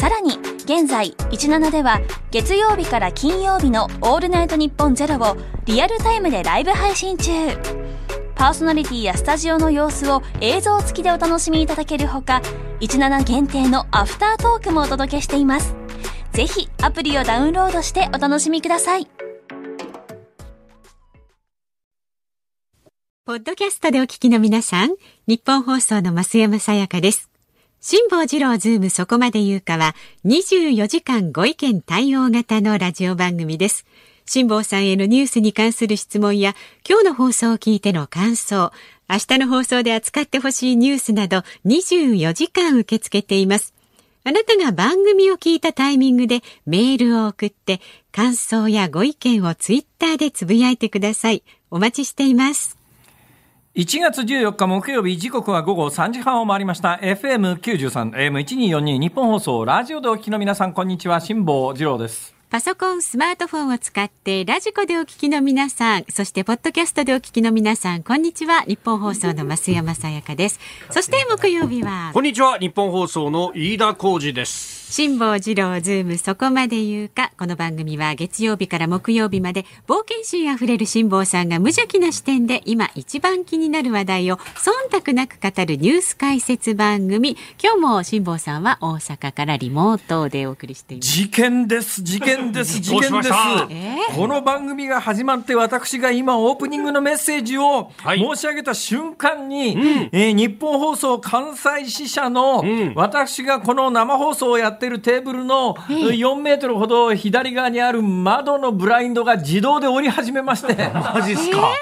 さらに現在17では月曜日から金曜日の「オールナイトニッポンゼロをリアルタイムでライブ配信中。パーソナリティやスタジオの様子を映像付きでお楽しみいただけるほか17限定のアフタートークもお届けしています。ぜひアプリをダウンロードしてお楽しみください。ポッドキャストでお聞きの皆さん、日本放送の増山さやかです。辛坊治郎ズームそこまで言うかは24時間ご意見対応型のラジオ番組です。辛坊さんへのニュースに関する質問や今日の放送を聞いての感想、明日の放送で扱ってほしいニュースなど24時間受け付けています。あなたが番組を聞いたタイミングでメールを送って感想やご意見をツイッターでつぶやいてください。お待ちしています。1月14日木曜日時刻は午後3時半を回りました。FM93 AM1242 日本放送ラジオでお聞きの皆さんこんにちは辛坊治郎です。パソコン、スマートフォンを使ってラジコでお聞きの皆さん、そしてポッドキャストでお聞きの皆さん、こんにちは。日本放送の増山さやかです。そして木曜日は。こんにちは。日本放送の飯田浩二です辛坊治郎ズームそこまで言うか。この番組は月曜日から木曜日まで冒険心あふれる辛坊さんが無邪気な視点で今一番気になる話題を忖度なく語るニュース解説番組。今日も辛坊さんは大阪からリモートでお送りしています。事件です事件です事件ですこの番組が始まって私が今オープニングのメッセージをはい申し上げた瞬間に、えー日本放送関西支社のん私がこの生放送をやってるテーブルの4メートルほど左側にある窓のブラインドが自動で降り始めまして。マジっすか、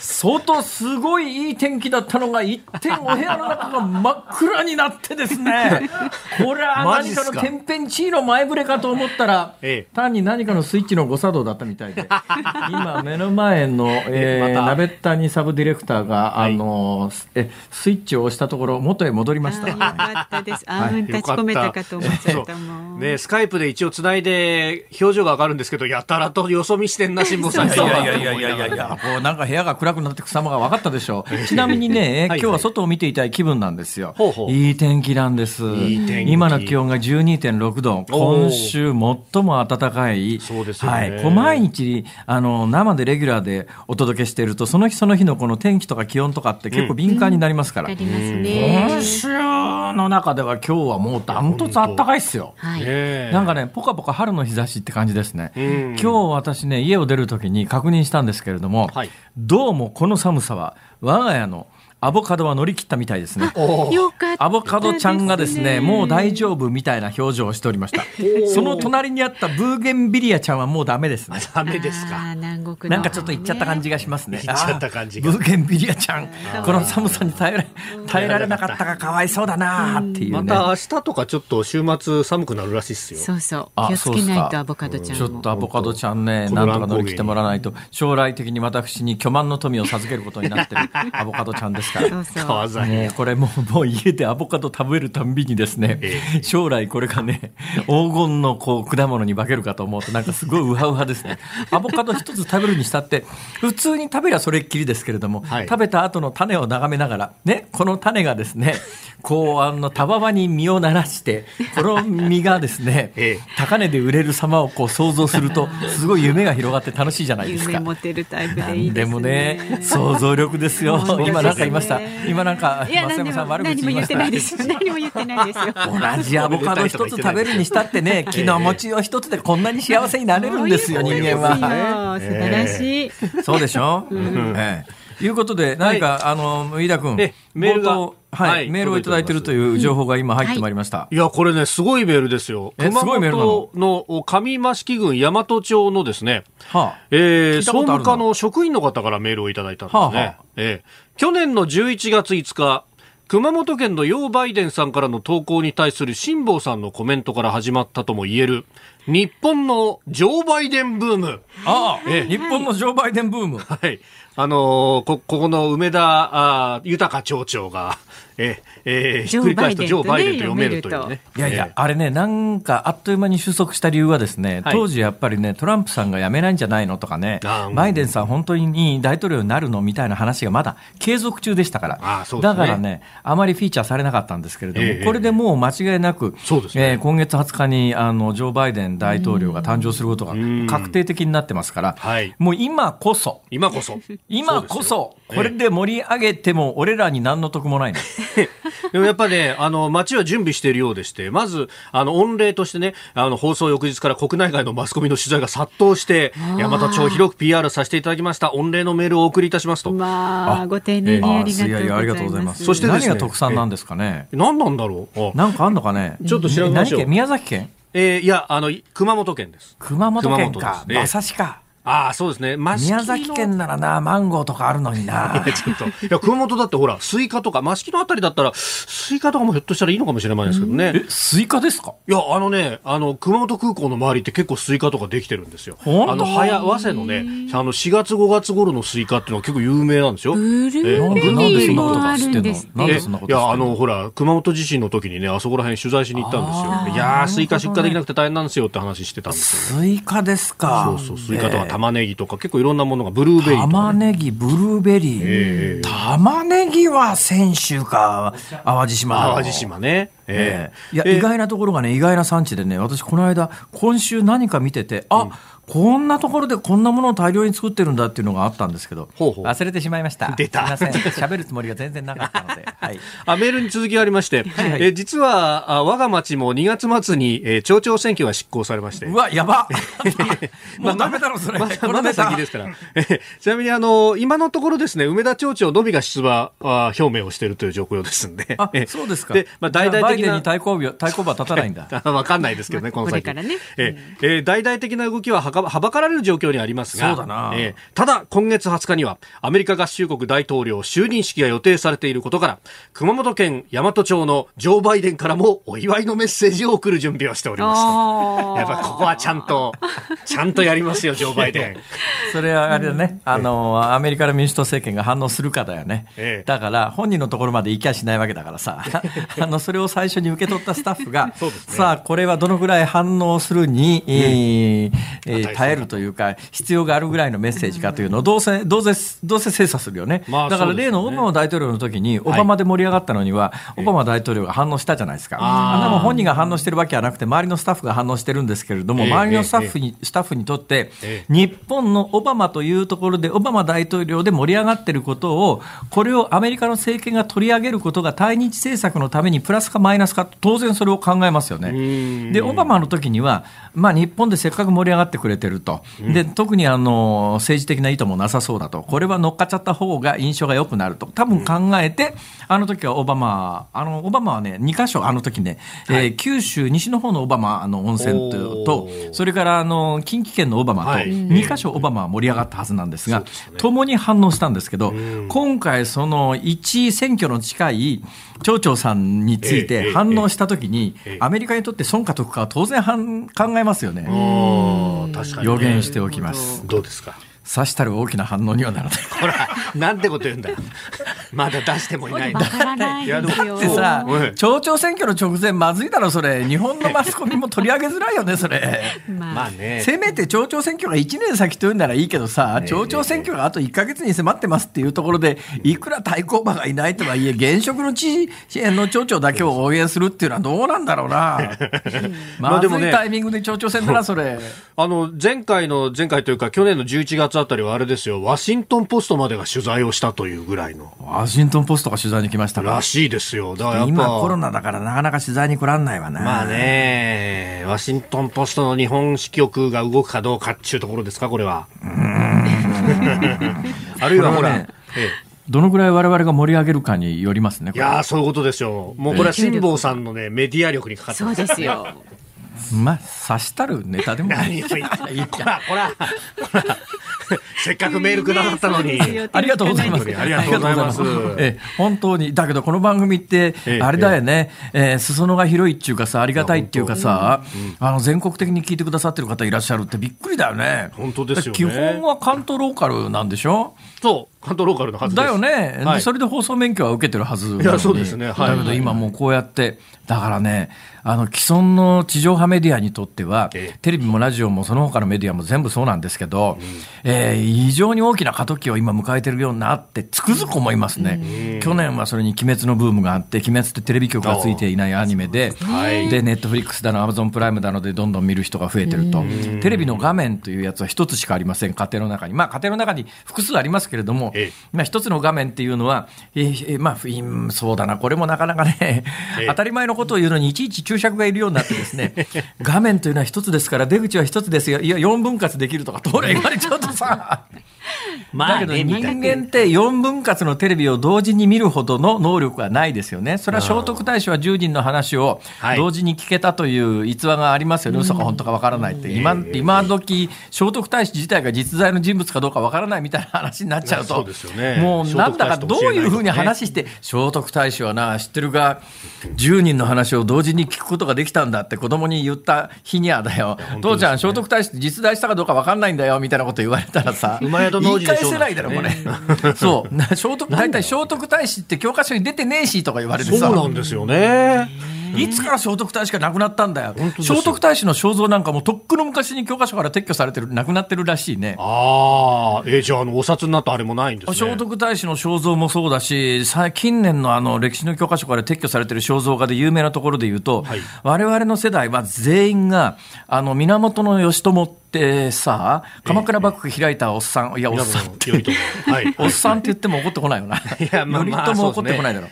外すごいいい天気だったのが一転お部屋の中が真っ暗になってですね。これは何かの天変地異の前触れかと思ったら、ええ。単に何かのスイッチの誤作動だったみたいで。今目の前の、えーまた。ナベッタニサブディレクターが、あのえスイッチを押したところ元へ戻りました。あよかったです。あ立ち込めたかと思っちゃったもん。ねスカイプで一応つないで表情が上がるんですけどやたらとよそ見してんな辛坊さん。いやいやいやいやいやいやいや、こうなんか部屋が暗くなってく様が分かったでしょう。ちなみにね、今日は外を見ていたい気分なんですよ。ほうほういい天気なんです。いい天気今の気温が12.6度。今週最も暖かい。そうですよねはい。こう毎日、あの、生でレギュラーでお届けしていると、その日その日のこの天気とか気温とかって結構敏感になりますから。今週の中では今日はもうダントツ暖かいっすよ。なんかね、ぽかぽか春の日差しって感じですね。ん今日私ね、家を出るときに確認したんですけれども、はいどうもこの寒さは、我が家のアボカドは乗り切ったみたいですね。よかった。アボカドちゃんがですね、もう大丈夫みたいな表情をしておりました。その隣にあったブーゲンビリアちゃんはもうダメですね。ダメですかなんかちょっと行っちゃった感じがしますね。行っちゃった感じブーゲンビリアちゃん、この寒さに耐えられ耐えられなかったかかわいそうだなーっていうね。また明日とかちょっと週末寒くなるらしいっすよそうそう。あ気をつけないとそうっすかアボカドちゃんちょも。っとアボカドちゃんね、なんとか乗り切ってもらわないと、将来的に私に巨万の富を授けることになってるアボカドちゃんですから。そうそう。川ざもうこれもうもう家でアボカド食べるたんびにですね、将来これがね黄金のこう果物に化けるかと思うとなんかすごいウハウハですねアボカド一つ食べるにしたって普通に食べりゃそれっきりですけれども、はい食べた後の種を眺めながらねこの種がですねこうあのたわわに実をならしてこの実がですね、ええ高値で売れる様をこう想像するとすごい夢が広がって楽しいじゃないですか夢。持てるタイプでないんいですね。でもね、想像力ですよ。今なんか言いました。今なんか、いや、松何も山さん悪口何も言っ言いましてたないです。よ。何も言ってないですよ。同じアボカド一つ食べるにしたってね、気の持ちを一つでこんなに幸せになれるんですよ、人間は。素晴らしい。そうでしょ？ええ。いうことで、何か、あの、飯田君え、メールが。冒頭はい、はい。メールをいただいているという情報が今入ってまいりました。い。や、これね、すごいメールですよ。えすごいメールなの？熊本の上益城郡大和町のですね、はあ。るな。総務課の職員の方からメールをいただいたんですね。はあはあ。えー去年の11月5日、熊本県のヨーバイデンさんからの投稿に対する辛坊さんのコメントから始まったとも言える、日本のジョー・バイデンブーム。ああ、ええ日本のジョー・バイデンブーム。はい。あのーこ、ここの梅田、あー豊町長が、え、えー、ひっくり返すとジジョーバイデンと読めるというね。いやいや、えあれね、なんかあっという間に収束した理由はですね、はい。当時やっぱりね、トランプさんが辞めないんじゃないのとかねバイデンさん本当に大統領になるのみたいな話がまだ継続中でしたから、だからね、あまりフィーチャーされなかったんですけれども、ええこれでもう間違いなく、そうですね。えー今月20日にあのジョー・バイデン大統領が誕生することがん。確定的になってますから、はい。もう今こそ、今こそ。今こそ、これで盛り上げても、俺らに何の得もないの。でもやっぱね、あの、街は準備しているようでして、まず、あの、御礼としてね、あの、放送翌日から国内外のマスコミの取材が殺到して、山田町を広く PR させていただきました。御礼のメールをお送りいたしますと。まあ、ご丁寧にありがとうございます。あいやいやありがとうございます。そしてですね何が特産なんですかね？何なんだろう？あなんかあんのかね？ちょっと調べましょう何県？宮崎県？えーいや、あの、熊本県です。熊本県熊か。本ですね馬刺しか。ああ、そうですね。宮崎県ならな、マンゴーとかあるのにな。ちょっと。いや、熊本だってほら、スイカとか、益城のあたりだったら、スイカとかもひょっとしたらいいのかもしれないですけどね。え、スイカですか？いや、あのね、あの、熊本空港の周りって結構スイカとかできてるんですよ。ほんとあの、早、早瀬のね、あの、4月5月頃のスイカっていうのは結構有名なんですよ。ブルーベでなんでそんなことリーもあが知ってんの？るんですなんでえそんなことしてんいや、あの、ほら、熊本地震の時にね、あそこら辺取材しに行ったんですよ。いやー、スイカ出荷できなくて大変なんですよって話してたんですよ。スイカですか。そうそう、スイカとか玉ねぎとか、結構いろんなものが、ブルーベリー玉ね。ねぎ、ブルーベリー。ええ玉ねぎは先週か、淡路島淡路島ね。ええいや、ええ意外なところがね、意外な産地でね、私、この間、今週何か見てて、あ、こんなところでこんなものを大量に作ってるんだっていうのがあったんですけど、忘れてしまいました。出たすいません。喋るつもりが全然なかったので。はい。あメールに続きがありまして、はいえー実はあ我が町も2月末に、えー町長選挙が執行されまして。うわ、やば もうダメだろ、それ。まだまだこのネタ先ですから。え ーちなみにあの、今のところですね、梅田町長のみが出馬あ表明をしているという状況ですんで。あえー、そうですか。で、まあ、大々的な。対抗馬、対抗馬立たないんだ。あわかんないですけどね、この先。これからねえーえー大々的な動きははかはばかられる状況にありますが、そうだな。えーただ、今月20日には、アメリカ合衆国大統領就任式が予定されていることから、熊本県大和町のジョー・バイデンからもお祝いのメッセージを送る準備をしております。あやっぱここはちゃんと、ちゃんとやりますよ、ジョー・バイデン。それはあれだね、あの、アメリカの民主党政権が反応するかだよね。ええ。だから、本人のところまで行きゃしないわけだからさ、あの、それを最初に受け取ったスタッフが、ね。さあ、これはどのぐらい反応するに、えーえー値するか耐えるというか、必要があるぐらいのメッセージかというのを、どうせ、どうせ、どうせ精査するよね。まあだから、例のオバマ大統領の時に、オバマで盛り上がったのには、オバマ大統領が反応したじゃないですか。あんなもん本人が反応してるわけはなくて、周りのスタッフが反応してるんですけれども、ええ周りのスタッフに、スタッフにとって、え日本のオバマというところで、オバマ大統領で盛り上がっていることを、これをアメリカの政権が取り上げることが対日政策のためにプラスかマイナスか、当然それを考えますよね。で、オバマの時には、まあ、日本でせっかく盛り上がってくれてると、で特にあの政治的な意図もなさそうだと、これは乗っかっちゃった方が印象が良くなると、多分考えて、あの時はオバマ、あのオバマはね、2箇所、あの時ね、えー九州、西の方のオバマの温泉とそれからあの近畿圏のオバマと、はい。2箇所オバマは盛り上がったはずなんですが、共に反応したんですけど、今回、その一選挙の近い町長さんについて反応したときにええ、アメリカにとって損か得かは当然はん考えますよね。うん確かに、予言しておきます。どうですか？さしたる大きな反応にはならない。ほら、なんてこと言うんだよ。まだ出してもいないんだわ。からないですよ。でさうん、町長選挙の直前まずいだろ、それ。日本のマスコミも取り上げづらいよね、それ。まあまあね。せめて町長選挙が1年先というならいいけどさ、町長選挙があと1か月に迫ってますっていうところで、いくら対抗馬がいないとはいえ、現職の知事の町長だけを応援するっていうのはどうなんだろうな。まあでまあでもねもタイミングで町長選だな、それ。あの、前回の、前回というか、去年の11月あたりはあれですよ、ワシントンポストまでが取材をしたというぐらいの、ワシントンポストが取材に来ましたからしいですよ。だから今コロナだからなかなか取材に来らんないわな。まあね、ワシントンポストの日本支局が動くかどうかっていうところですか、これは。あるいはほら、どのぐらい我々が盛り上げるかによりますね。いやーそういうことですよ。もうこれは辛坊さんのね、メディア力にかかってそうます。ですよ。まあ、刺したるネタでもない。何を言ってこら、こら、こら、せっかくメールくださったのに。ありがとうございます。ありがとうございます。え本当に、だけどこの番組ってええ、あれだよね、えー裾野が広いっていうかさ、ありがたいっていうかさ、あの、全国的に聞いてくださってる方いらっしゃるってびっくりだよね。本当ですよね基本は関東ローカルなんでしょ？そう、関東ローカルのはず。だよね、はい。でそれで放送免許は受けてるはずいやそうですね。はい。だけど今もうこうやって、だからね、あの既存の地上波メディアにとっては、ええ。テレビもラジオもその他のメディアも全部そうなんですけど、えー非常に大きな過渡期を今迎えてるようになって、つくづく思いますね。去年はそれに鬼滅のブームがあって、鬼滅ってテレビ局がついていないアニメで、はいで、ネットフリックスだの、アマゾンプライムだのでどんどん見る人が増えてると。テレビの画面というやつは一つしかありません、家庭の中に。まあ家庭の中に複数ありますけれどもええ、まあ一つの画面っていうのは、えまあ、うんそうだな、これもなかなかね、ええ。当たり前のことを言うのにいちいち注釈がいるようになってですね、画面というのは一つですから、出口は一つですよ、いや、4分割できるとか、とれ言われちゃうとさ、だけど人間って4分割のテレビを同時に見るほどの能力はないですよね。それは聖徳太子は10人の話をはい。同時に聞けたという逸話がありますよね。嘘か本当かわからないって。今、今時、聖徳太子自体が実在の人物かどうかわからないみたいな話になっちゃうともうなんだかどういうふうに話して、聖徳太子はな、知ってるが、10人の話を同時に聞くことができたんだって子供に言った日にはだよ。父ちゃん、聖徳太子って実在したかどうかわかんないんだよ、みたいなこと言われたらさ、言い返せないだろ、これ。そう。な聖徳、大体聖徳太子って教科書に出てねえしとか言われてさ。そうなんですよね。いつから聖徳太子が亡くなったんだよ。聖徳太子の肖像なんかもとっくの昔に教科書から撤去されてる、亡くなってるらしいね。ああ、えーじゃあ、あの、お札になったあれもないんですね。聖徳太子の肖像もそうだし、さ近年のあの歴史の教科書から撤去されてる肖像画で有名なところで言うと、はい我々の世代は全員が、あの源義朝ってさ、鎌倉幕府開いたおっさん、いや、おっさんって。おっさんって言っても怒ってこないよな。頼朝怒ってこないだろ。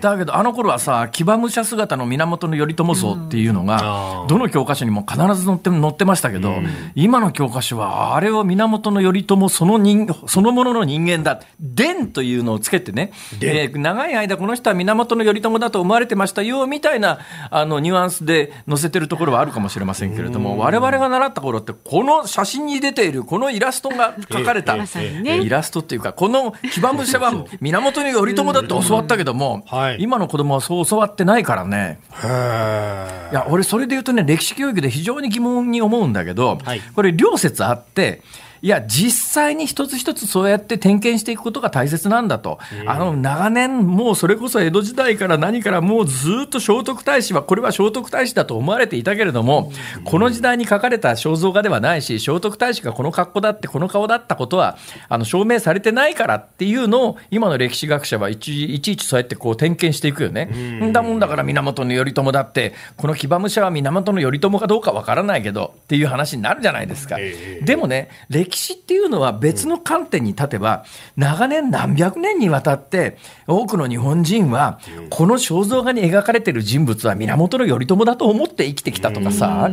だけど、あの頃はさ、騎馬武者姿の源頼朝像っていうのあがー、どの教科書にも必ず載って載ってましたけど、今の教科書は、あれを源頼朝その人そのものの人間だ。伝というのをつけてね、えー長い間この人は源頼朝だと思われてましたよ、みたいな、あの、ニュアンスで載せてるところはあるかもしれませんけれども、我々が習った頃って、この写真に出ている、このイラストが 描かれた、イラストっていうか、この騎馬武者は源頼朝だって教わったけども、はい。今の子供はそう教わってないからね。へいや、俺それで言うとね、歴史教育で非常に疑問に思うんだけど、はい。これ両説あって、いや、実際に一つ一つそうやって点検していくことが大切なんだと。あの、長年、もうそれこそ江戸時代から何からもうずっと聖徳太子は、これは聖徳太子だと思われていたけれども、この時代に描かれた肖像画ではないし、聖徳太子がこの格好だって、この顔だったことは、あの、証明されてないからっていうのを、今の歴史学者はいちいちいちそうやってこう点検していくよね。んだもんだから源頼朝だって、この騎馬武者は源頼朝かどうかわからないけどっていう話になるじゃないですか。ええでもね、歴史っていうのは別の観点に立てば、長年何百年にわたって、多くの日本人は、この肖像画に描かれてる人物は源頼朝だと思って生きてきたとかさ、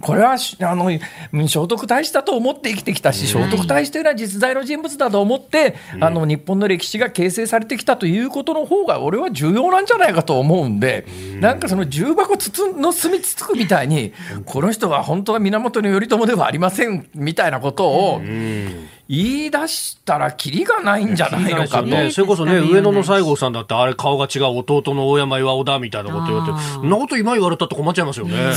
これはしあの聖徳太子だと思って生きてきたし、聖徳太子というのは実在の人物だと思って、あの日本の歴史が形成されてきたということの方が、俺は重要なんじゃないかと思うんで、なんかその重箱つつの隅つつくみたいに、この人は本当は源頼朝ではありませんみたいなことを Hmm. Mm. 言い出したら、きりがないんじゃないのかと。ね、それこそね、上野の西郷さんだって、あれ顔が違う弟の大山巌だみたいなこと言われて、そんなこと今言われたって困っちゃいますよね。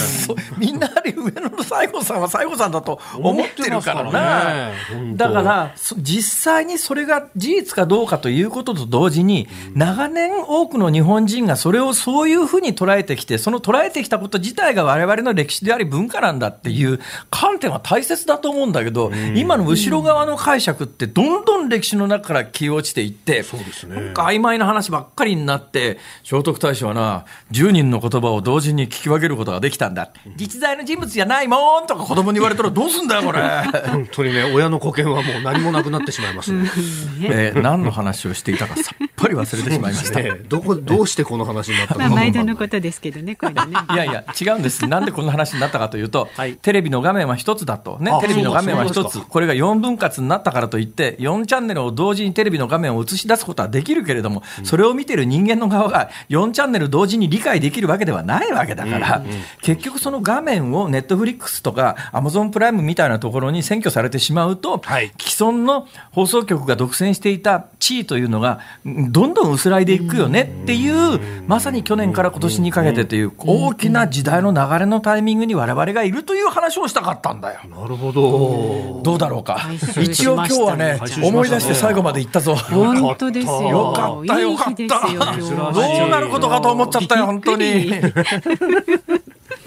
みんなあれ上野の西郷さんは西郷さんだと思ってるから思ってますからなねだからそ実際にそれが事実かどうかということと同時に長年多くの日本人がそれをそういうふうに捉えてきてその捉えてきたこと自体が我々の歴史であり文化なんだっていう観点は大切だと思うんだけど今の後ろ側の解釈ってどんどん歴史の中から消え落ちていってそうですねなんか曖昧な話ばっかりになって聖徳太子はな10人の言葉を同時に聞き分けることができたんだ実在の人物じゃないもんとか子供に言われたらどうすんだよこれ、本当にね、親の保険はもう何もなくなってしまいますね。えー何の話をしていたかさっぱり忘れてしまいました。いねどこ、どうしてこの話になったの？まあか。毎度のことですけどね、これね。やいや、違うんです。なんでこんな話になったかというと、はいテレビの画面は一つだと。ねあ、テレビの画面は一つ。これが4分割なったからといって、4チャンネルを同時にテレビの画面を映し出すことはできるけれども、それを見てる人間の側が4チャンネル同時に理解できるわけではないわけだから、結局その画面をネットフリックスとかアマゾンプライムみたいなところに占拠されてしまうと、はい、既存の放送局が独占していた地位というのが、どんどん薄らいでいくよねっていう、まさに去年から今年にかけてという大きな時代の流れのタイミングに我々がいるという話をしたかったんだよ。なるほど。どうだろうか。一応今日はね、思い出して最後まで行ったぞ。本当ですよ。よかった、よかった。どうなることかと思っちゃったよ、本当に。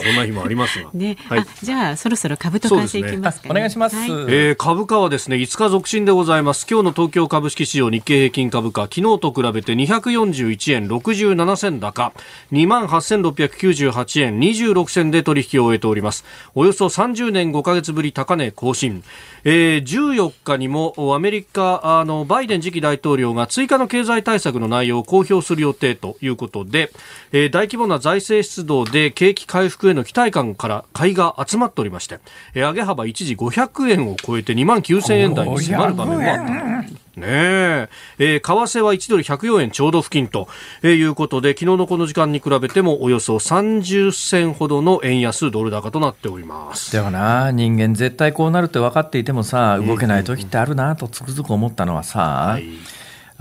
こんな日もありますが。ね、はい、じゃあそろそろ株と為替いきますか、ねね、お願いします。はい、えー、株価はですね5日続伸でございます。今日の東京株式市場日経平均株価昨日と比べて241円67銭高2万8698円26銭で取引を終えております。およそ30年5か月ぶり高値更新。えー、14日にもアメリカあのバイデン次期大統領が追加の経済対策の内容を公表する予定ということで、えー、大規模な財政出動で景気回復への期待感から買いが集まっておりまして、えー、上げ幅一時500円を超えて2万9000円台に迫る場面もあった。ねえ。えー、為替は1ドル104円ちょうど付近と、えー、いうことで昨日のこの時間に比べてもおよそ30銭ほどの円安ドル高となっております。でもな。人間絶対こうなるって分かっていてもさ動けない時ってあるなとつくづく思ったのはさ、はい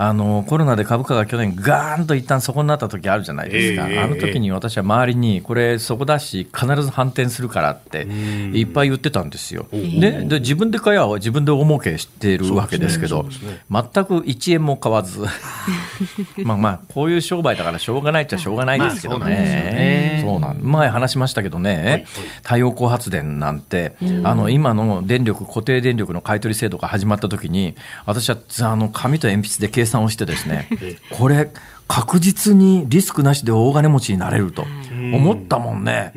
あのコロナで株価が去年、ガーンと一旦そこになった時あるじゃないですか、えー、あの時に私は周りに、これ、そこだし、必ず反転するからって、いっぱい言ってたんですよ、でで自分で買えば自分で大儲けしてるわけですけど、ねね、全く1円も買わず、まあまあ、こういう商売だからしょうがないっちゃしょうがないですけどね、そうなん。前話しましたけどね、太陽光発電なんて、あの今の電力、固定電力の買取制度が始まった時に、私はあの紙と鉛筆で計算をしてですね、これ確実にリスクなしで大金持ちになれると思ったもんね。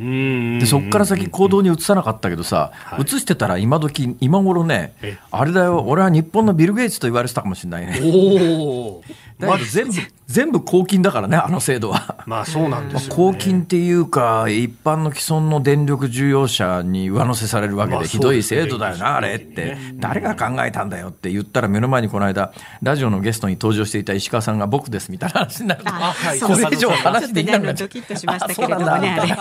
でそこから先行動に移さなかったけどさ、移してたら今時今頃ね、あれだよ、俺は日本のビル・ゲイツと言われてたかもしれないね。だけど全部、全部公金だからね、あの制度は。まあそうなんです、ね、公金っていうか、一般の既存の電力需要者に上乗せされるわけで、ひどい制度だよな、あれって、誰が考えたんだよって言ったら、目の前にこの間、ラジオのゲストに登場していた石川さんが僕ですみたいな話になると、これ以上話できなくなっちゃう。ドキッとしましたけれどもね、あれ。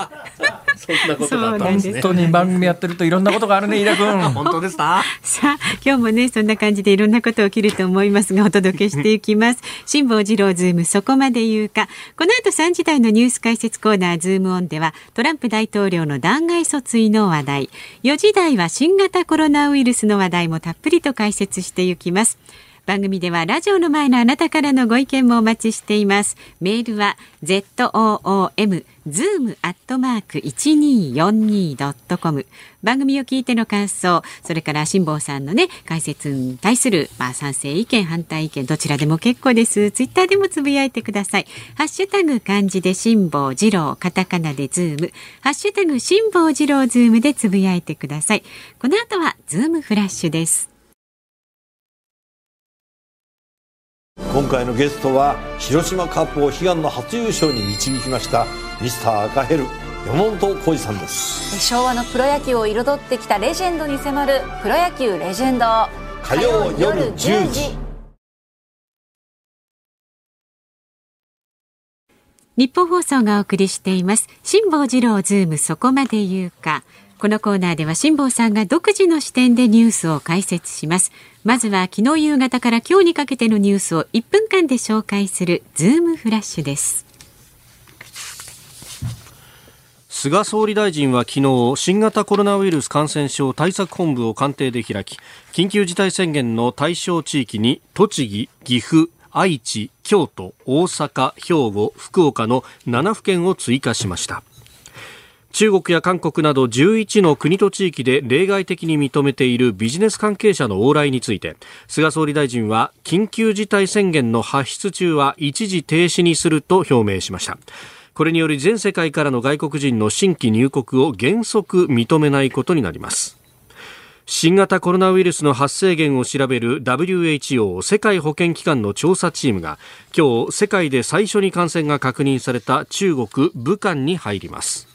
そんなことだったんですね。本当に番組やってるといろんなことがあるね、飯田君。本当ですか？さあ、今日もね、そんな感じでいろんなこと起きると思いますが、お届けしていきます。辛坊治郎ズームそこまで言うか。この後3時台のニュース解説コーナーズームオンではトランプ大統領の弾劾訴追の話題。4時台は新型コロナウイルスの話題もたっぷりと解説していきます。番組ではラジオの前のあなたからのご意見もお待ちしています。メールは zoom zoom アットマーク一二四二ドットコム。番組を聞いての感想、それから辛坊さんのね解説に対するまあ賛成意見反対意見どちらでも結構です。ツイッターでもつぶやいてください。ハッシュタグ漢字で辛坊治郎カタカナでズーム、ハッシュタグ辛坊治郎ズームでつぶやいてください。この後はズームフラッシュです。今回のゲストは広島カープを悲願の初優勝に導きましたミスター赤ヘル山本浩二さんです。昭和のプロ野球を彩ってきたレジェンドに迫る「プロ野球レジェンド」火曜夜10時。日本放送がお送りしています。辛坊治郎ズームそこまで言うかこのコーナーでは辛坊さんが独自の視点でニュースを解説します。まずは昨日夕方から今日にかけてのニュースを1分間で紹介するズームフラッシュです。菅総理大臣は昨日新型コロナウイルス感染症対策本部を官邸で開き緊急事態宣言の対象地域に栃木、岐阜、愛知、京都、大阪、兵庫、福岡の7府県を追加しました。中国や韓国など11の国と地域で例外的に認めているビジネス関係者の往来について菅総理大臣は緊急事態宣言の発出中は一時停止にすると表明しました。これにより全世界からの外国人の新規入国を原則認めないことになります。新型コロナウイルスの発生源を調べる WHO 世界保健機関の調査チームが今日世界で最初に感染が確認された中国武漢に入ります。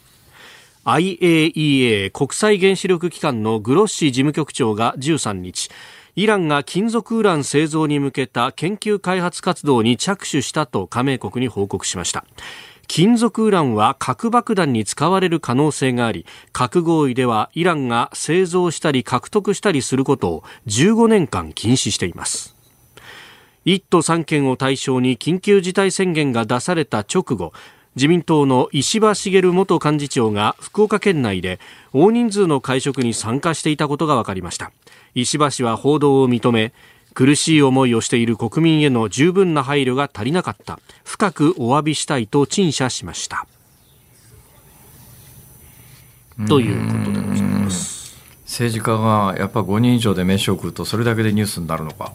IAEA 国際原子力機関のグロッシ事務局長が13日イランが金属ウラン製造に向けた研究開発活動に着手したと加盟国に報告しました。金属ウランは核爆弾に使われる可能性があり核合意ではイランが製造したり獲得したりすることを15年間禁止しています。1都3県を対象に緊急事態宣言が出された直後自民党の石破茂元幹事長が福岡県内で大人数の会食に参加していたことが分かりました。石破氏は報道を認め苦しい思いをしている国民への十分な配慮が足りなかった。深くお詫びしたいと陳謝しました。ということでございます。政治家がやっぱ5人以上で飯を食うとそれだけでニュースになるのか。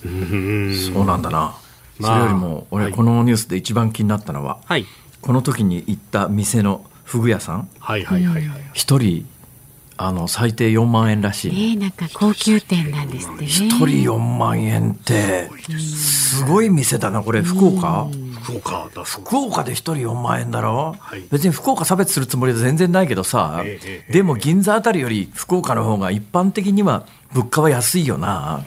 そうなんだな、まあそれよりも俺このニュースで一番気になったのは、はい。この時に行った店のフグ屋さん。はいはいはいはい。一人あの最低4万円らしい、ねえなんか高級店なんですってね。一人4万円ってすごい店だなこれ。福岡？福岡だそう福岡で一人4万円だろ、はい。別に福岡差別するつもりは全然ないけどさ、ええええでも銀座あたりより福岡の方が一般的には物価は安いよな、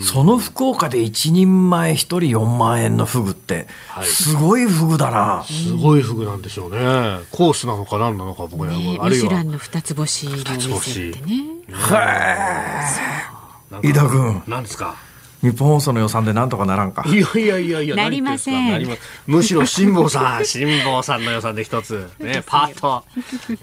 その福岡で一人前一人4万円のフグってはい。すごいフグだな、すごいフグなんでしょうね。コースなのか何なのか僕は、ねあるいは。ミシュランの二つ星のお店ってね。へえ。井田君。何ですか？日本放送の予算でなんとかならんか。いやいやいやいやなりません。むしろ辛坊さん辛坊さんの予算で一つ。ね パッと。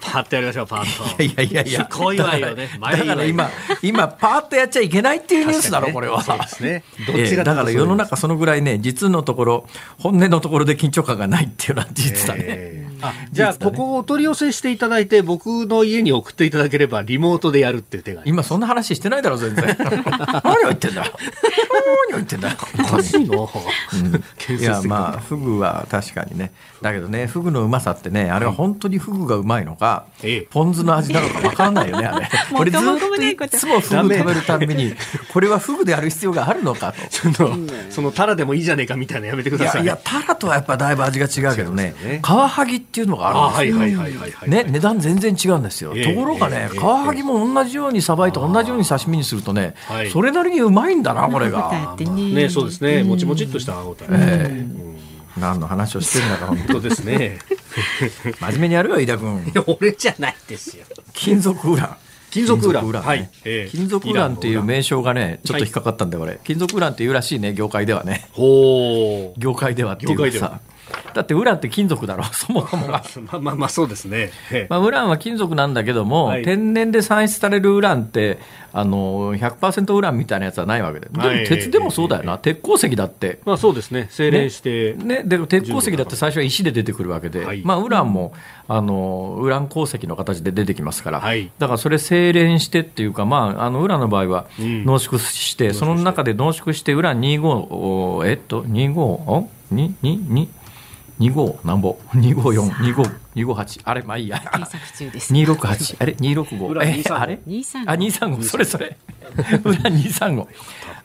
パッとやりましょうパッと。いやいやいや。すごいわよね。だからだから今今パーッとやっちゃいけないっていうニュースだろ、これは。そうですね。どっえちがえだから世の中そのぐらいね実のところ本音のところで緊張感がないっていうのは事実だね、えーあじゃあここをお取り寄せしていただいて僕の家に送っていただければリモートでやるっていう手が今そんな話してないだろ全然。何を言ってんだ？何を言ってんだおかしいの、建いやまあフグは確かにね。だけどねフグのうまさってねあれは本当にフグがうまいのか、ええ。ポン酢の味なのかわからないよねあれ。俺ずっとといつもフグ食べるたびにこれはフグである必要があるのかと。そのそのタラでもいいじゃねえかみたいなのやめてくいださい。やいやタラとはやっぱだいぶ味が違うけどね。カワハギっていうのがああるんですよ。はいはいはいはいはい、ね、値段全然違うんですよ、ええところがね、ええカワハギも同じようにさばいて、同じように刺身にするとね、はいそれなりにうまいんだな、これが。ね。ねそうですね。もちもちっとした歯応え、え。何の話をしてるんだか、本当ですね。真面目にやるよ、飯田君。俺じゃないですよ。金属ウラン。金属ウラン。ね。はい。ええ。金属ウランっていう名称がね、ちょっと引っかかったんだよ、俺。金属ウランっていうらしいね、業界ではね。ほう。業界ではっていうか業界では。さ。だってウランって金属だろ、そもそもが。まあまあまあそうですね、ええ。まあ、ウランは金属なんだけども、はい。天然で産出されるウランってあの100%ウランみたいなやつはないわけで。でもはい。鉄でもそうだよな、鉄鉱石だって。まあそうですね。精錬して、ね、で鉄鉱石だって最初は石で出てくるわけで、はい。まあ、ウランもあのウラン鉱石の形で出てきますから、はい。だからそれ精錬してっていうか、まあ、あのウランの場合はうん。濃縮して、その中で濃縮してウラン25おえっと25お？ににに25なんぼ？254 25 258あ。れまあいいや。検索中です。268あれ？265裏え235あれ？235あ235それそれ。ウラン235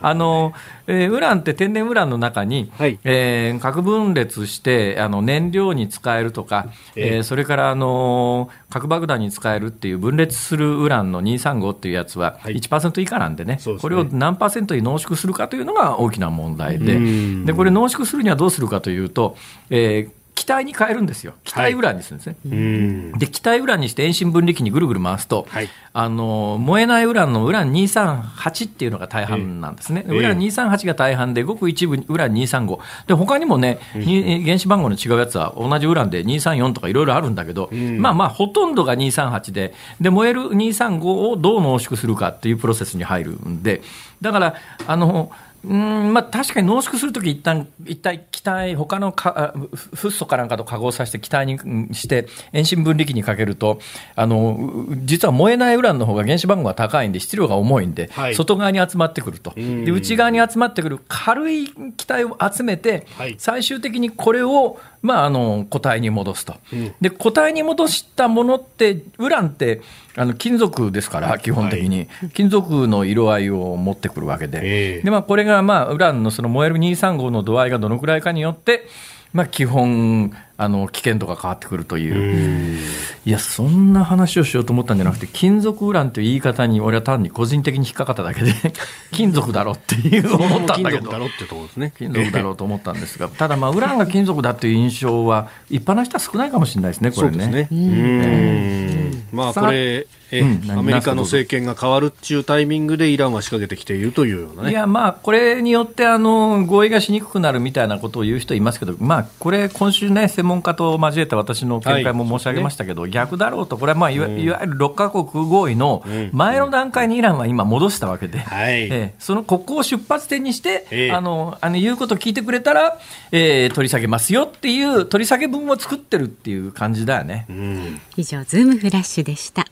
あの、えーウランって天然ウランの中に、はい。えー核分裂してあの燃料に使えるとか、えええーそれからあの核爆弾に使えるっていう分裂するウランの235っていうやつははい。1%以下なんでね、そうですね。これを何パーセントに濃縮するかというのが大きな問題で。うん。でこれ濃縮するにはどうするかというと、えー気体に変えるんですよ。気体ウランにするんですね、うん。で気体ウランにして遠心分離機にぐるぐる回すと、はい。あの燃えないウランのウラン238っていうのが大半なんですね、ええウラン238が大半で、ごく一部ウラン235、で他にもね、に原子番号の違うやつは同じウランで234とかいろいろあるんだけど、ん。まあまあ、ほとんどが238でで、燃える235をどう濃縮するかっていうプロセスに入るんで、だから、あのうんまあ、確かに濃縮するとき、一旦一体気体、他のかあフフッ素かなんかと化合させて気体にうんして、遠心分離機にかけると、あのう実は燃えないウランの方が原子番号が高いんで、質量が重いんで、はい。外側に集まってくると、ん。で内側に集まってくる軽い気体を集めて、はい。最終的にこれを、まあ、あの固体に戻すと、ん。で固体に戻したものって、ウランってあの金属ですから、基本的に、金属の色合いを持ってくるわけで。ええ。でまあ、これが、まあ、ウランのその燃える235の度合いがどのくらいかによって、まあ、基本あの危険度が変わってくるといういやそんな話をしようと思ったんじゃなくて金属ウランという言い方に俺は単に個人的に引っかかっただけで 金属だろうっていう思ったんだけど金属だろうってところですね。金属だろうと思ったんですがただまあウランが金属だという印象は一般の人は少ないかもしれないですねこれね。そうですね。うんまあさこれ、えうんアメリカの政権が変わるっていうタイミングでイランは仕掛けてきているというようないね。やまあこれによってあの合意がしにくくなるみたいなことを言う人いますけど、まあ、これ、今週ね、専門家と交えた私の見解も申し上げましたけど、逆だろうと、これはまあいわいわゆる6カ国合意の前の段階にイランは今、戻したわけで、はい。ええ。そのここを出発点にして、ええ。あのあの言うことを聞いてくれたら、えー取り下げますよっていう、取り下げ文を作ってるっていう感じだよね。うん。以上ズームフラッシュでした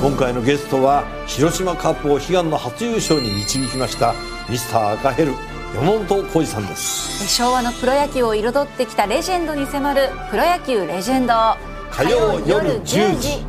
今回のゲストは広島カップを悲願の初優勝に導きましたミスター赤ヘル山本浩二さんです昭和のプロ野球を彩ってきたレジェンドに迫る「プロ野球レジェンド」火曜夜10時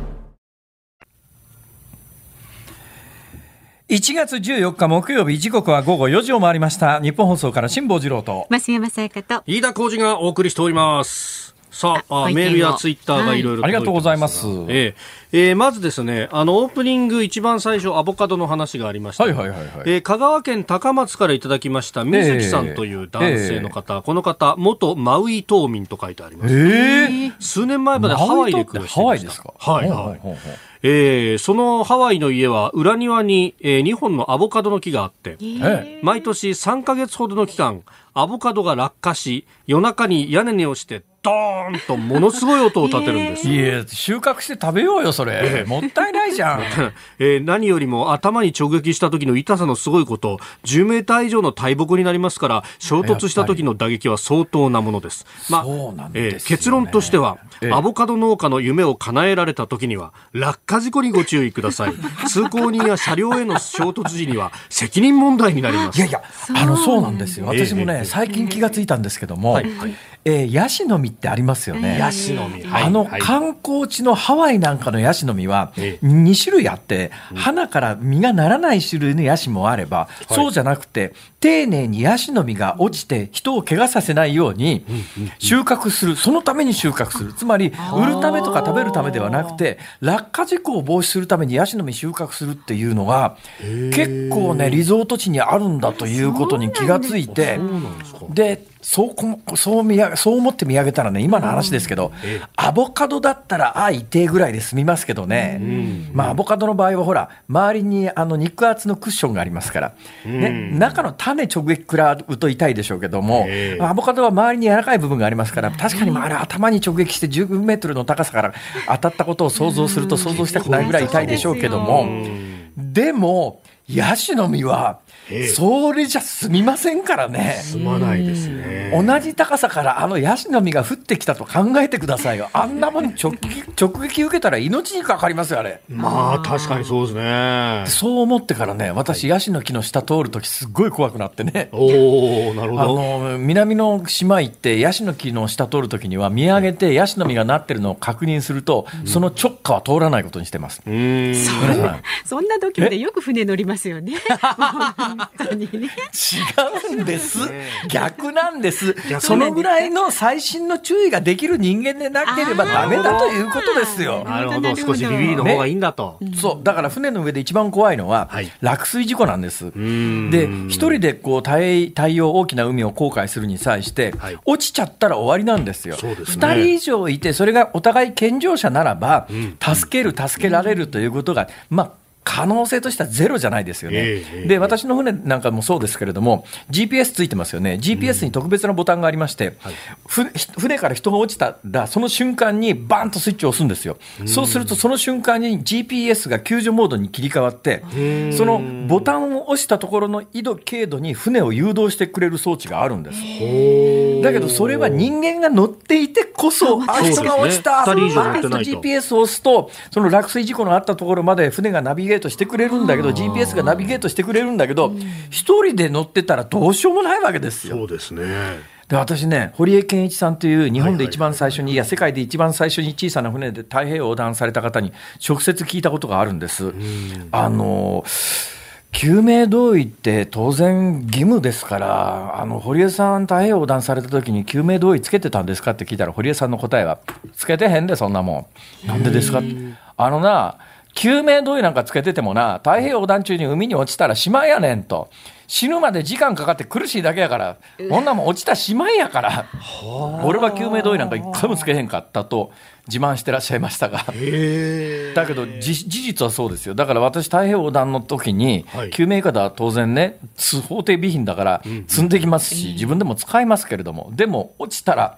1月14日木曜日、時刻は午後4時を回りました。日本放送から辛坊治郎と。増山さやかと飯田浩二がお送りしております。さあ、あメールやツイッターがい。ろいろはいありがとうございます。ええ。えーまずですね、あの、オープニング一番最初、アボカドの話がありました。はいはいはいはい。えー香川県高松からいただきました、水木さんという男性の方、この方、元マウイ島民と書いてあります。ええ。数年前までハワイで暮らしていました。ハワイですか？はいはい。ほうほうほうえーそのハワイの家は裏庭に、え2本のアボカドの木があって、え毎年3ヶ月ほどの期間、アボカドが落下し、夜中に屋根に落ちて、ドーンとものすごい音を立てるんです。いや、収穫して食べようよ、それ。もったいないじゃん。えー何よりも頭に直撃した時の痛さのすごいこと、10メーター以上の大木になりますから、衝突した時の打撃は相当なものです。まあねえー結論としては、ええアボカド農家の夢を叶えられた時には、落下事故にご注意ください。通行人や車両への衝突時には、責任問題になります。いやいや、あの、そうなんですよ。ええ私もね、最近気がついたんですけども、はいはいえーヤシの実ってありますよね。ヤシの実。はい。あのはい。観光地のハワイなんかのヤシの実はええ。2種類あって、花から実がならない種類のヤシもあれば、そうじゃなくて、丁寧にヤシの実が落ちて人を怪我させないように収穫する、そのために収穫する。つまり、売るためとか食べるためではなくて、落下事故を防止するためにヤシの実収穫するっていうのが、結構ね、リゾート地にあるんだということに気がついて、で、そうこ、そう見や、そう思って見上げたらね、今の話ですけど、アボカドだったら、あ、一定ぐらいで済みますけどね。まあ、アボカドの場合はほら、周りにあの肉厚のクッションがありますから、ね、中の種直撃食らうと痛いでしょうけども、ええ。アボカドは周りに柔らかい部分がありますから、確かにまああれ頭に直撃して15メートルの高さから当たったことを想像すると想像したくないぐらい痛いでしょうけども、でも、ヤシの実は、それじゃ済みませんからね。すまないですね。同じ高さからあのヤシの実が降ってきたと考えてくださいよ。あんなもん直撃 直撃受けたら命にかかりますよ、あれ。まあ、確かにそうですね。そう思ってからね、私、ヤシの木の下通るときすっごい怖くなってね。おおなるあほど。の南の島行ってヤシの木の下通るときには見上げてヤシの実がなってるのを確認すると、その直下は通らないことにしてます。うーん。皆さんそんな度胸でよく船乗りますよね 本当にね違うんです。逆なんです。そのぐらいの最新の注意ができる人間でなければダメだということですよ。なるほど。少しビビりの方がいいんだと。そう。だから船の上で一番怖いのははい、落水事故なんです。んで、一人でこう、対、対応大きな海を航海するに際してはい、落ちちゃったら終わりなんですよ。そうですね二人以上いて、それがお互い健常者ならば、助ける、助けられるということが、まあ、可能性としてはゼロじゃないですよね。ええで、私の船なんかもそうですけれども、GPS ついてますよね。GPS に特別なボタンがありまして、ふ船から人が落ちたら、その瞬間にバーンとスイッチを押すんですよ。そうすると、その瞬間に GPS が救助モードに切り替わって、そのボタンを押したところの緯度、経度に船を誘導してくれる装置があるんです。だけど、それは人間が乗っていてこそ、あ、人が落ちた、二人以上乗ってバーンと GPS を押すと、その落水事故のあったところまで船がナビゲートしてくれるんだけど、GPS がナビゲートしてくれるんだけど、一人で乗ってたらどうしようもないわけですよ。そうですね。で、私ね、堀江謙一さんという日本で一番最初に、いや、世界で一番最初に小さな船で太平洋を横断された方に直接聞いたことがあるんです。あの、救命胴衣って当然義務ですから、あの、堀江さん太平洋横断された時に救命胴衣つけてたんですかって聞いたら、堀江さんの答えは、つけてへんで、そんなもん。なんでですかあのな、救命胴衣なんかつけててもな、太平洋横断中に海に落ちたらしまいやねんと。死ぬまで時間かかって苦しいだけやから、こんなもん落ちたらしまいやから。俺は救命胴衣なんか一回もつけへんかったと自慢してらっしゃいましたが。だけどじ事実はそうですよ、だから私、太平洋横断の時に、はい救命いかだは当然ね、つ法定備品だから積んできますし、自分でも使いますけれども、でも落ちたら、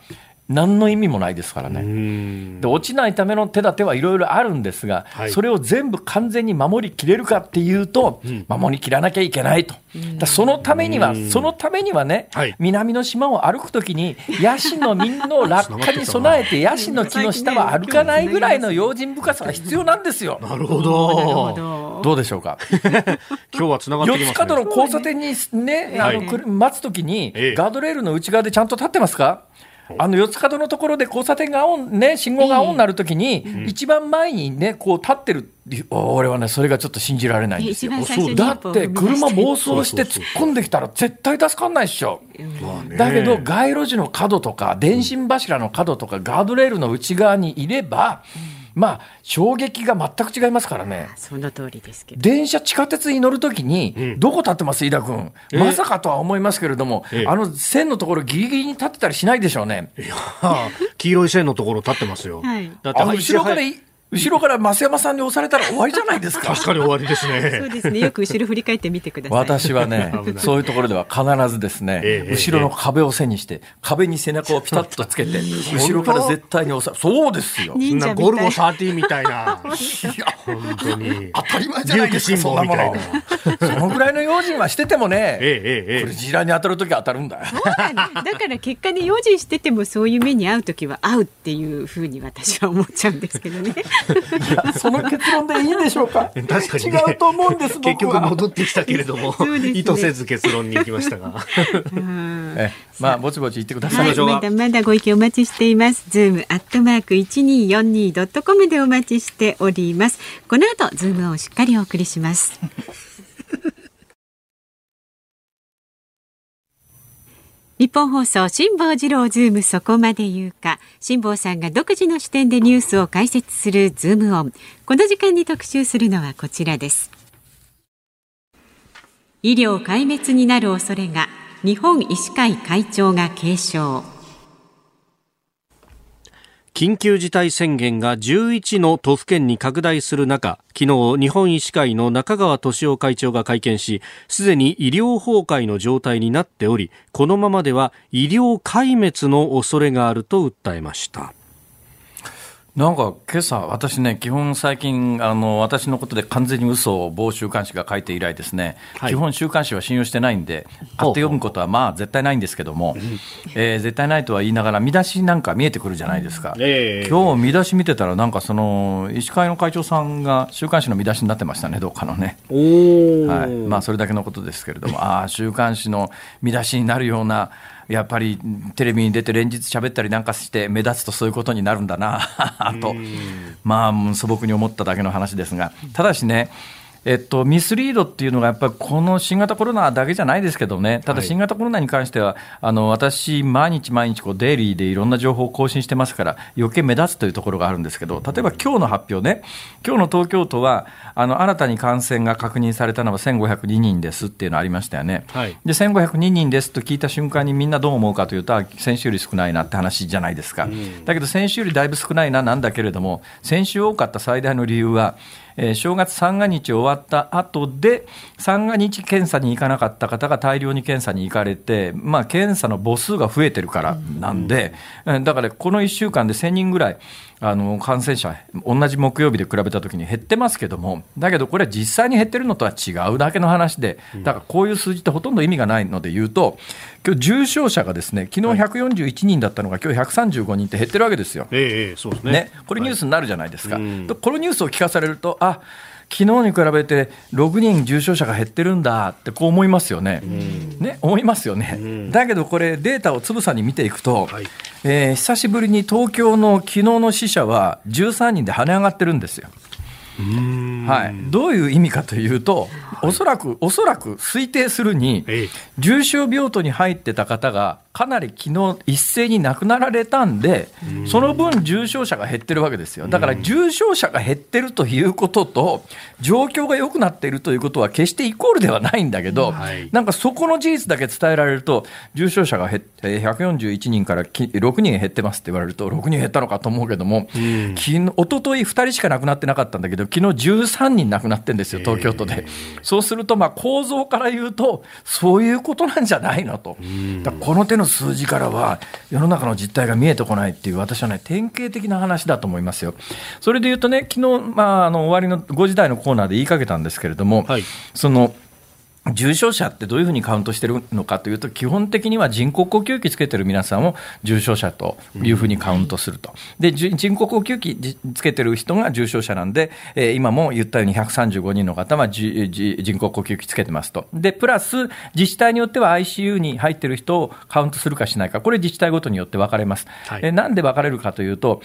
何の意味もないですからね。で落ちないための手立てはいろいろあるんですが、はいそれを全部完全に守りきれるかっていうと、守りきらなきゃいけないと、だそのためには、そのためにはね、はい南の島を歩くときに、ヤシの実の落下に備えて、ヤシの木の下は歩かないぐらいの用心深さが必要なんですよ。なるほど。ど。どうでしょうか？今日はつながってきます四つ角のね。交差点にね、あはい待つときにええ、ガードレールの内側でちゃんと立ってますか？あの四つ角のところで交差点が青、ね、信号が青になるときに、一番前にね、こう立ってる、俺はね、それがちょっと信じられないんですよ。だって車暴走して突っ込んできたら絶対助かんないっしょ。だけど街路樹の角とか電信柱の角とかガードレールの内側にいれば、まあ衝撃が全く違いますからね。その通りですけど。電車地下鉄に乗るときに、どこ立ってます？飯田君、まさかとは思いますけれども、ええあの線のところギリギリに立ってたりしないでしょうね。はあ 黄色い線のところ立ってますよ。はいだって後ろからはいい、後ろから増山さんに押されたら終わりじゃないですか。確かに終わりですそうね。ですね。よく後ろ振り返ってみてください。私はねそういうところでは必ずですね、ええ後ろの壁を背にして、壁に背中をピタッとつけて、後ろから絶対に押さそうですよ。みたいなゴルゴ13みたいな。いや本当に。当たり前じゃないですか、竜そんなもの。そのぐらいの用心はしててもね、えええええこれ、ジラに当たるときは当たるんだよ。そうなんだだから結果ね用心しててもそういう目に遭う時は遭うっていうふうに私は思っちゃうんですけどね。その結論でいいんでしょうか？え確かに、ね、違うと思うんです。結局戻ってきたけれども、ね意図せず結論に行きましたが。えまあぼちぼち言ってくださ。はいい、しょうがまだまだご意見お待ちしています。ズームアットマーク一二四二ドットコムでお待ちしております。この後ズームをしっかりお送りします。日本放送辛坊治郎ズームそこまで言うか。辛坊さんが独自の視点でニュースを解説するズームオン。この時間に特集するのはこちらです。医療壊滅になる恐れが日本医師会会長が警鐘。緊急事態宣言が11の都府県に拡大する中昨日日本医師会の中川俊夫会長が会見しすでに医療崩壊の状態になっておりこのままでは医療壊滅の恐れがあると訴えました。なんか今朝、私ね、基本最近、あの、私のことで完全に嘘を某週刊誌が書いて以来ですね、はい。基本週刊誌は信用してないんで、買って読むことはまあ絶対ないんですけども、えー絶対ないとは言いながら、見出しなんか見えてくるじゃないですか。ええ今日見出し見てたら、なんかその、医師会の会長さんが週刊誌の見出しになってましたね、どっかのね。はい。まあ、それだけのことですけれども、ああ、週刊誌の見出しになるような、やっぱりテレビに出て連日喋ったりなんかして、目立つとそういうことになるんだな と、まあ、素朴に思っただけの話ですが、ただしね、えっと、ミスリードっていうのがやっぱりこの新型コロナだけじゃないですけどね、ただ新型コロナに関しては、あの私、毎日毎日こうデイリーでいろんな情報を更新してますから、余計目立つというところがあるんですけど、例えば今日の発表ね、今日の東京都は、あの新たに感染が確認されたのは1502人ですっていうのありましたよね。はい。で1502人ですと聞いた瞬間にみんなどう思うかというとあ先週より少ないなって話じゃないですか、だけど先週よりだいぶ少ないななんだけれども先週多かった最大の理由は、えー正月三が日終わった後で三が日検査に行かなかった方が大量に検査に行かれて、まあ、検査の母数が増えてるからなんで、うん。だからこの1週間で1000人ぐらいあの感染者、同じ木曜日で比べたときに減ってますけども、だけどこれは実際に減ってるのとは違うだけの話で、だからこういう数字ってほとんど意味がないので言うと、今日重症者がですね昨日141人だったのが、今日135人って減ってるわけですよ。ええええそうですね。ね、これニュースになるじゃないですか、うん。でこのニュースを聞かされると、あ昨日に比べて6人重症者が減ってるんだってこう思いますよね、ね思いますよね、だけどこれ、データをつぶさに見ていくと、はい。えー久しぶりに東京の昨日の死者は13人で跳ね上がってるんですよ。はい、どういう意味かというと、おそらく、おそらく推定するに、重症病棟に入ってた方が、かなり昨日一斉に亡くなられたんで、その分、重症者が減ってるわけですよ。だから重症者が減ってるということと、状況が良くなっているということは、決してイコールではないんだけど、なんかそこの事実だけ伝えられると、重症者が減って141人から6人減ってますって言われると、6人減ったのかと思うけども、昨日一昨日2人しか亡くなってなかったんだけど、昨日13人亡くなってるんですよ、東京都で。そうすると、構造から言うと、そういうことなんじゃないのと。この手のの数字からは世の中の実態が見えてこないっていう私はね典型的な話だと思いますよ。それで言うとね昨日、まあ、あの終わりの5時台のコーナーで言いかけたんですけれども、はい、その重症者ってどういうふうにカウントしてるのかというと、基本的には人工呼吸器つけてる皆さんを重症者というふうにカウントすると。で、人工呼吸器つけてる人が重症者なんで、えー、今も言ったように135人の方は人工呼吸器つけてますと。で、プラス自治体によっては ICU に入ってる人をカウントするかしないか、これ自治体ごとによって分かれます。はい、えなんで分かれるかというと、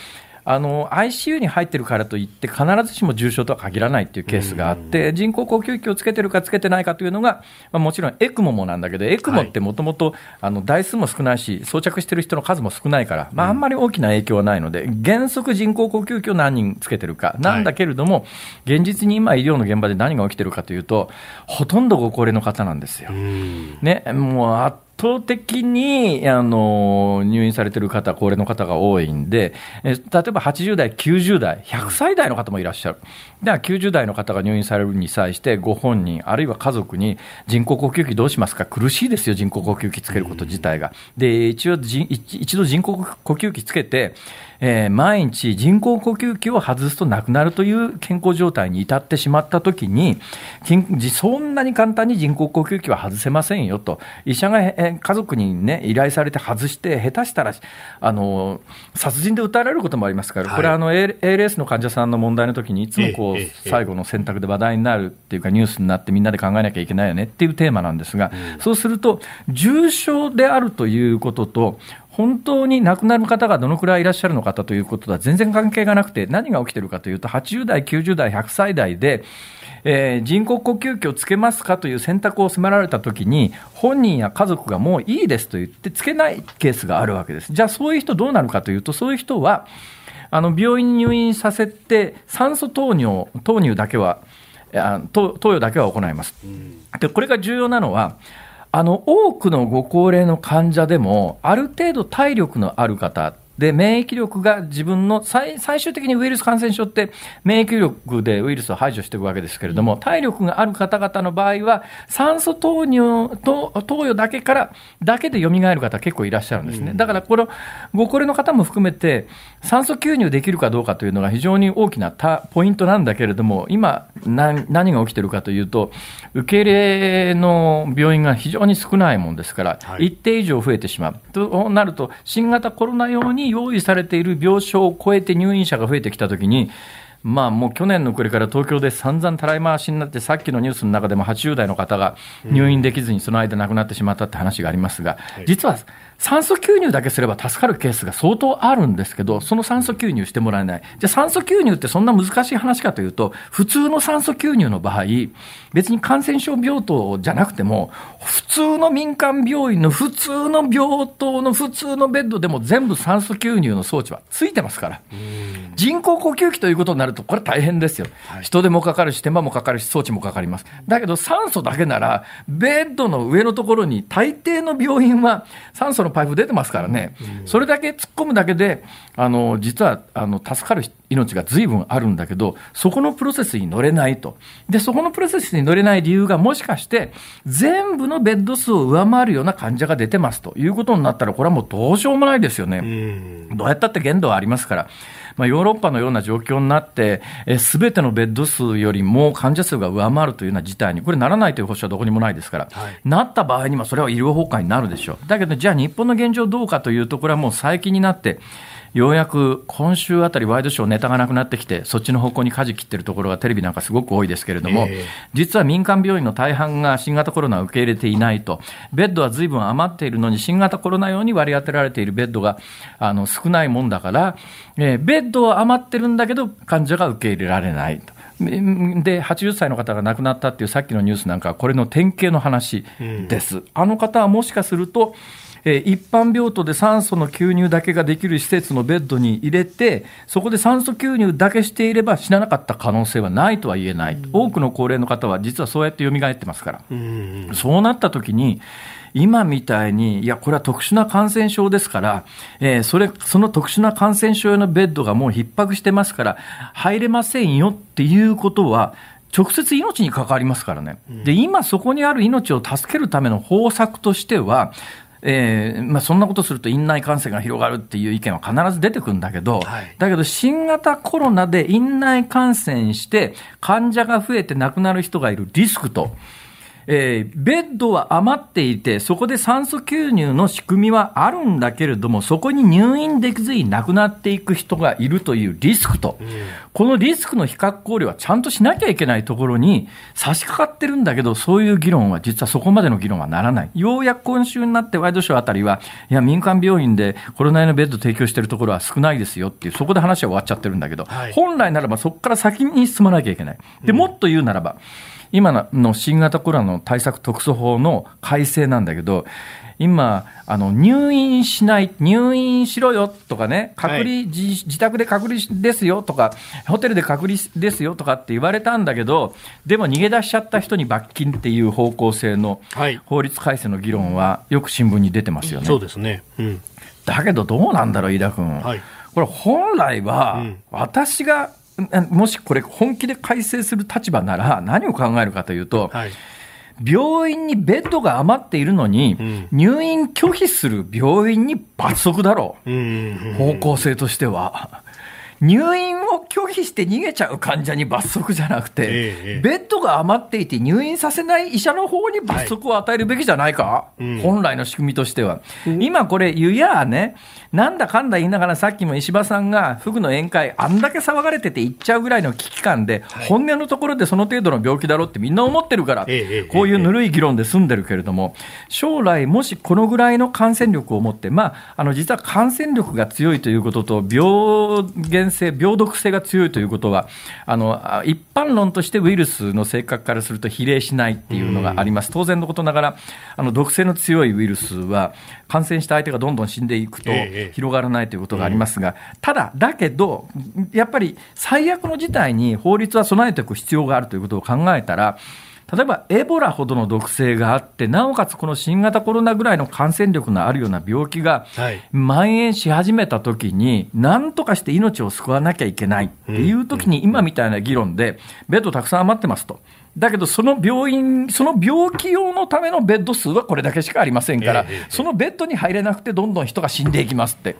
あの ICU に入ってるからといって、必ずしも重症とは限らないっていうケースがあって、人工呼吸器をつけてるかつけてないかというのが、まあ、もちろんエクモもなんだけど、エクモってもともと台数も少ないし、装着してる人の数も少ないから、まあ、あんまり大きな影響はないので、原則人工呼吸器を何人つけてるかなんだけれども、現実に今、医療の現場で何が起きてるかというと、ほとんどご高齢の方なんですよ。ね、もう圧倒的にあの入院されてる方、高齢の方が多いんで、え例えば80代、90代、100歳代の方もいらっしゃる。では90代の方が入院されるに際して、ご本人、あるいは家族に人工呼吸器どうしますか、苦しいですよ、人工呼吸器つけること自体が。で、一応、一度人工呼吸器つけて、えー、毎日人工呼吸器を外すと亡くなるという健康状態に至ってしまったときに、そんなに簡単に人工呼吸器は外せませんよと、医者が、え家族に、ね、依頼されて外して、下手したらあの殺人で訴えられることもありますから、これはあの ALS の患者さんの問題のときに、いつもこう、最後の選択で話題になるっていうか、ニュースになって、みんなで考えなきゃいけないよねっていうテーマなんですが、そうすると、重症であるということと、本当に亡くなる方がどのくらいいらっしゃるのかということとは全然関係がなくて、何が起きてるかというと、80代、90代、100歳代で、えー、人工呼吸器をつけますかという選択を迫られたときに、本人や家族がもういいですと言ってつけないケースがあるわけです。じゃあそういう人どうなるかというと、そういう人は、あの病院に入院させて、酸素投入投入だけは、投与だけは行います。でこれが重要なのは、あの多くのご高齢の患者でも、ある程度体力のある方で、免疫力が自分の最最終的にウイルス感染症って、免疫力でウイルスを排除していくわけですけれども、体力がある方々の場合は、酸素投入と投与だけから、だけで蘇る方、結構いらっしゃるんですね。だから、このご高齢の方も含めて、酸素吸入できるかどうかというのが非常に大きなポイントなんだけれども、今、何が起きてるかというと、受け入れの病院が非常に少ないもんですから、一定以上増えてしまう。となると、新型コロナ用に用意されている病床を超えて入院者が増えてきたときに、まあ、もう去年の暮れから東京で散々たらい回しになって、さっきのニュースの中でも80代の方が入院できずにその間亡くなってしまったって話がありますが、実は酸素吸入だけすれば助かるケースが相当あるんですけど、その酸素吸入してもらえない。じゃあ酸素吸入ってそんな難しい話かというと、普通の酸素吸入の場合、別に感染症病棟じゃなくても、普通の民間病院の普通の病棟の普通のベッドでも全部酸素吸入の装置はついてますから。人工呼吸器ということになると、これ大変ですよ。人手もかかるし、手間もかかるし、装置もかかります。だけど酸素だけなら、ベッドの上のところに大抵の病院は酸素のパイプ出てますからね、それだけ突っ込むだけで、あの実はあの助かる命が随分あるんだけど、そこのプロセスに乗れないと。で、そこのプロセスに乗れない理由がもしかして、全部のベッド数を上回るような患者が出てますということになったら、これはもうどうしようもないですよね。どうやったって限度はありますから。まあ、ヨーロッパのような状況になって、すべてのベッド数よりも患者数が上回るというような事態に、これならないという保証はどこにもないですから、はい、なった場合にはそれは医療崩壊になるでしょう。だけど、じゃあ日本の現状どうかというと、これはもう最近になって、ようやく今週あたりワイドショーネタがなくなってきて、そっちの方向に舵切ってるところがテレビなんかすごく多いですけれども、えー、実は民間病院の大半が新型コロナを受け入れていないと、ベッドはずいぶん余っているのに、新型コロナ用に割り当てられているベッドがあの少ないもんだから、えー、ベッドは余ってるんだけど、患者が受け入れられないと。で、80歳の方が亡くなったっていうさっきのニュースなんかは、これの典型の話です。あの方はもしかすると、えー一般病棟で酸素の吸入だけができる施設のベッドに入れて、そこで酸素吸入だけしていれば死ななかった可能性はないとは言えない。多くの高齢の方は実はそうやって蘇ってますから。そうなった時に、今みたいに、いや、これは特殊な感染症ですから、えーそれ、その特殊な感染症用のベッドがもう逼迫してますから、入れませんよっていうことは、直接命に関わりますからね。で、今そこにある命を助けるための方策としては、えーまあ、そんなことすると院内感染が広がるっていう意見は必ず出てくるんだけど、はい。だけど新型コロナで院内感染して患者が増えて亡くなる人がいるリスクと、えーベッドは余っていて、そこで酸素吸入の仕組みはあるんだけれども、そこに入院できずに亡くなっていく人がいるというリスクと、このリスクの比較考慮はちゃんとしなきゃいけないところに差し掛かってるんだけど、そういう議論は実はそこまでの議論はならない。ようやく今週になってワイドショーあたりは、いや、民間病院でコロナ用のベッド提供してるところは少ないですよっていう、そこで話は終わっちゃってるんだけど、はい本来ならばそこから先に進まなきゃいけない。で、もっと言うならば、今の新型コロナの対策特措法の改正なんだけど、今、あの、入院しない、入院しろよとかね、隔離、自自宅で隔離ですよとか、ホテルで隔離ですよとかって言われたんだけど、でも逃げ出しちゃった人に罰金っていう方向性のはい法律改正の議論はよく新聞に出てますよね。そうですね。うん。だけどどうなんだろう、飯田君。はいこれ本来はうん、私が、んもしこれ本気で改正する立場なら何を考えるかというと、はい。病院にベッドが余っているのに、ん入院拒否する病院に罰則だろう。うん。方向性としては。入院を拒否して逃げちゃう患者に罰則じゃなくて、ええベッドが余っていて入院させない医者の方に罰則を与えるべきじゃないか、うん。本来の仕組みとしては。今これ、言うやね、なんだかんだ言いながらさっきも石破さんがフグの宴会、あんだけ騒がれてて行っちゃうぐらいの危機感で、本音のところでその程度の病気だろうってみんな思ってるから、え。こういうぬるい議論で済んでるけれども、将来もしこのぐらいの感染力を持って、まあ、あの、実は感染力が強いということと、病原性、病毒性が強いということは、あの、あ一般論としてウイルスの性格からすると比例しないっていうのがあります。当然のことながら、あの、毒性の強いウイルスは、感染した相手がどんどん死んでいくとええ広がらないということがありますが、ただ、だけど、やっぱり最悪の事態に法律は備えておく必要があるということを考えたら、例えばエボラほどの毒性があって、なおかつこの新型コロナぐらいの感染力のあるような病気がはい蔓延し始めたときに、なんとかして命を救わなきゃいけないっていうときに、今みたいな議論で、ベッドたくさん余ってますと。だけど、その病院、その病気用のためのベッド数はこれだけしかありませんからそのベッドに入れなくて、どんどん人が死んでいきますって。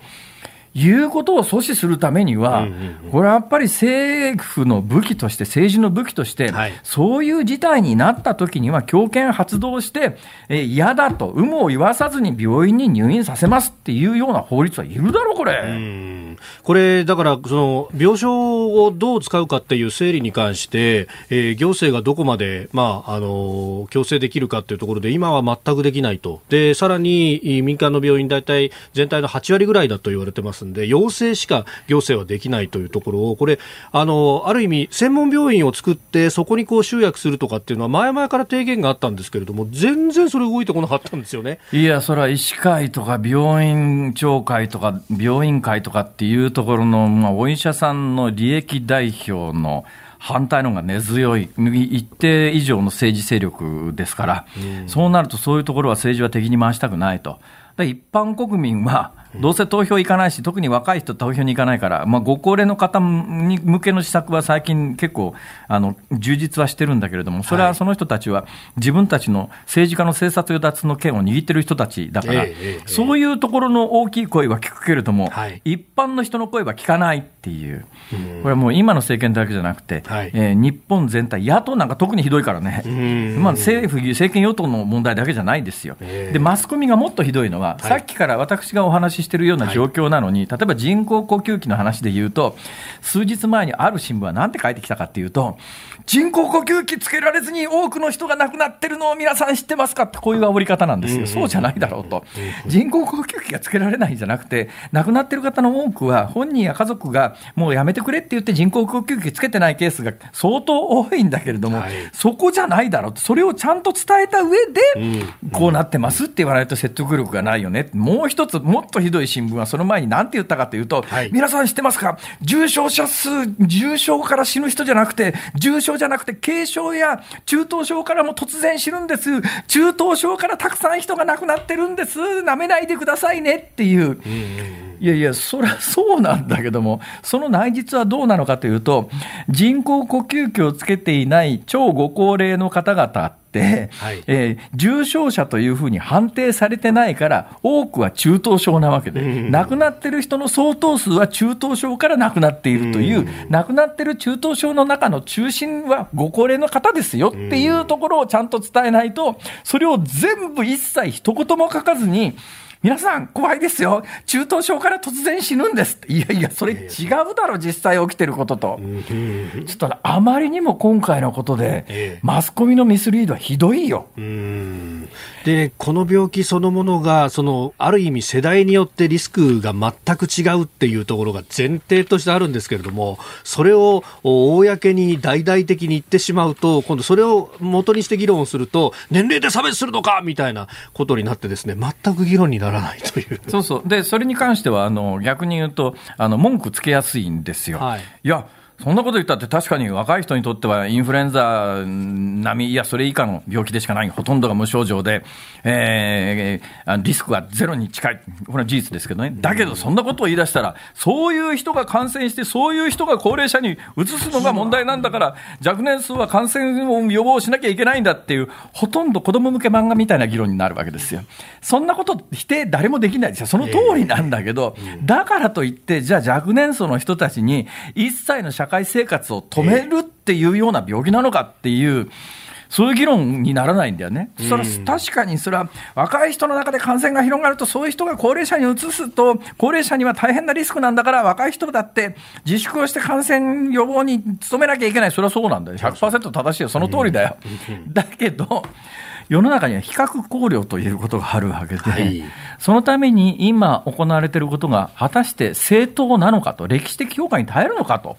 いうことを阻止するためには、これはやっぱり政府の武器として、政治の武器として、はいそういう事態になった時には強権発動して、えー嫌だと、有無を言わさずに病院に入院させますっていうような法律はいるだろう、これ。うんこれ、だから、その、病床をどう使うかっていう整理に関して、えー行政がどこまで、まあ、あの、強制できるかっていうところで、今は全くできないと。で、さらに、い民間の病院大体全体の8割ぐらいだと言われてますんで、要請しか行政はできないというところを、これ、あの、ある意味、専門病院を作って、そこにこう集約するとかっていうのは、前々から提言があったんですけれども、全然それ動いてこなかったんですよね。いや、それは医師会とか病院長会とか病院会とかっていうところの、まあ、お医者さんの利益代表の反対の方が根強い、一定以上の政治勢力ですから、そうなるとそういうところは政治は敵に回したくないと。で一般国民は、どうせ投票行かないし、特に若い人投票に行かないから、まあ、ご高齢の方に向けの施策は最近結構、あの、充実はしてるんだけれども、それはその人たちは自分たちの政治家の政策与奪の権を握ってる人たちだから、そういうところの大きい声は聞くけれども、はい。一般の人の声は聞かないっていう、これはもう今の政権だけじゃなくて、はい。えー日本全体、野党なんか特にひどいからね、ん。まあ、政府、政権与党の問題だけじゃないですよ。ええ。で、マスコミがもっとひどいのは、さっきから私がお話ししているような状況なのに、例えば人工呼吸器の話で言うと、数日前にある新聞は何て書いてきたかっていうと、人工呼吸器つけられずに多くの人が亡くなってるのを皆さん知ってますかってこういう煽り方なんですよ。そうじゃないだろうと。人工呼吸器がつけられないんじゃなくて、亡くなってる方の多くは本人や家族がもうやめてくれって言って人工呼吸器つけてないケースが相当多いんだけれども、はい、そこじゃないだろうと。それをちゃんと伝えた上で、こうなってますって言わないと説得力がないよね。もう一つ、もっとひどい新聞はその前に何て言ったかというと、はい、皆さん知ってますか？重症者数、重症から死ぬ人じゃなくて、重症じゃなくて軽症や中等症からも突然死ぬんです。中等症からたくさん人が亡くなってるんです。舐めないでくださいねっていう。いやいや、そりゃそうなんだけども、その内実はどうなのかというと、人工呼吸器をつけていない超ご高齢の方々、はい、えー、重症者というふうに判定されてないから、多くは中等症なわけで、うん、亡くなってる人の相当数は中等症から亡くなっているという、うん、亡くなってる中等症の中の中心はご高齢の方ですよっていうところをちゃんと伝えないと、それを全部一切一言も書かずに、皆さん、怖いですよ、中等症から突然死ぬんですいやいや、それ違うだろ、実際起きてることと、ちょっとあまりにも今回のことで、マスコミのミスリードはひどいよ。で、この病気そのものが、そのある意味、世代によってリスクが全く違うっていうところが前提としてあるんですけれども、それを公に大々的に言ってしまうと、今度、それを元にして議論をすると、年齢で差別するのかみたいなことになって、ですね全く議論にならないという。そうそう。でそれに関してはあの逆に言うとあの文句つけやすいんですよ。はい、いやそんなこと言ったって確かに若い人にとってはインフルエンザ並み、いや、それ以下の病気でしかない、ほとんどが無症状で、えー、リスクはゼロに近い。これは事実ですけどね。だけど、そんなことを言い出したら、そういう人が感染して、そういう人が高齢者に移すのが問題なんだから、若年数は感染を予防しなきゃいけないんだっていう、ほとんど子供向け漫画みたいな議論になるわけですよ。そんなこと否定誰もできないですよ。その通りなんだけど、だからといって、じゃあ若年層の人たちに一切の社社会生活を止めるっていうような病気なのかっていう、そういう議論にならないんだよね。それは確かにそれは若い人の中で感染が広がると、そういう人が高齢者に移すと、高齢者には大変なリスクなんだから、若い人だって自粛をして感染予防に努めなきゃいけない。それはそうなんだよ。100%正しいよ。その通りだよ。だけど、世の中には比較考慮ということがあるわけで、はい、そのために今行われていることが果たして正当なのかと、歴史的評価に耐えるのかと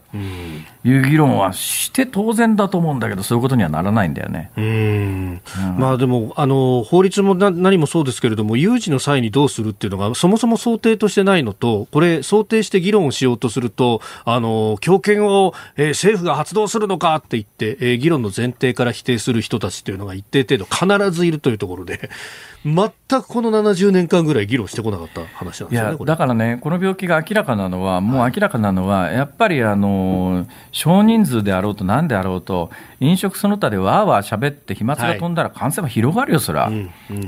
いう議論はして当然だと思うんだけど、そういうことにはならないんだよね。うん、まあでも、あの法律も何もそうですけれども、有事の際にどうするっていうのが、そもそも想定としてないのと、これ、想定して議論をしようとすると、あの強権を、えー、政府が発動するのかって言って、えー、議論の前提から否定する人たちっていうのが一定程度、必必ずいるというところで、全くこの70年間ぐらい議論してこなかった話なんですよね、だからね、この病気が明らかなのは、もう明らかなのは、やっぱりあの少人数であろうと、なんであろうと、飲食その他でわーわー喋って、飛沫が飛んだら感染は広がるよ、そら、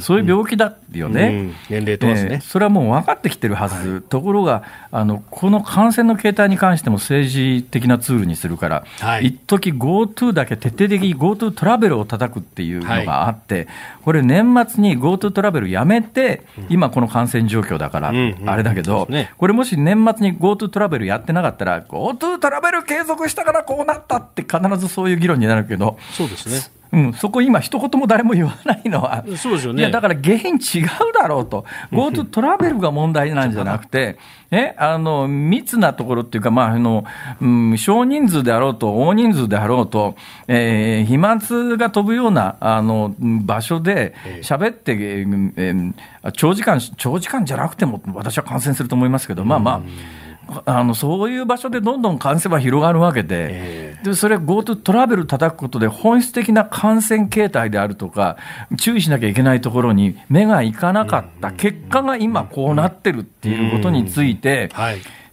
そういう病気だよね、年齢とね、えー、それはもう分かってきてるはず、はい、ところがあの、この感染の形態に関しても政治的なツールにするから、はい、一時 GoTo だけ徹底的に GoTo トラベルを叩くっていうのがあって、はい、これ、年末に GoTo トラベルやめて、今、この感染状況だから、あれだけど、これ、もし年末に GoTo トラベルやってなかったら、GoTo トラベル継続したからこうなったって、必ずそういう議論になるけど、そうですね。うん、そこ今、一言も誰も言わないのは、そうですよね、いやだから原因違うだろうと、GoTo トラベルが問題なんじゃなくて、えあの密なところっていうか、まああのうん、少人数であろうと、大人数であろうと、えー、飛沫が飛ぶようなあの場所で喋って、えー、長時間、長時間じゃなくても、私は感染すると思いますけど、まあまあ。あのそういう場所でどんどん感染は広がるわけで、えー、でそれ、GoTo トラベル叩くことで、本質的な感染形態であるとか、注意しなきゃいけないところに目がいかなかった。結果が今、こうなってるっていうことについて、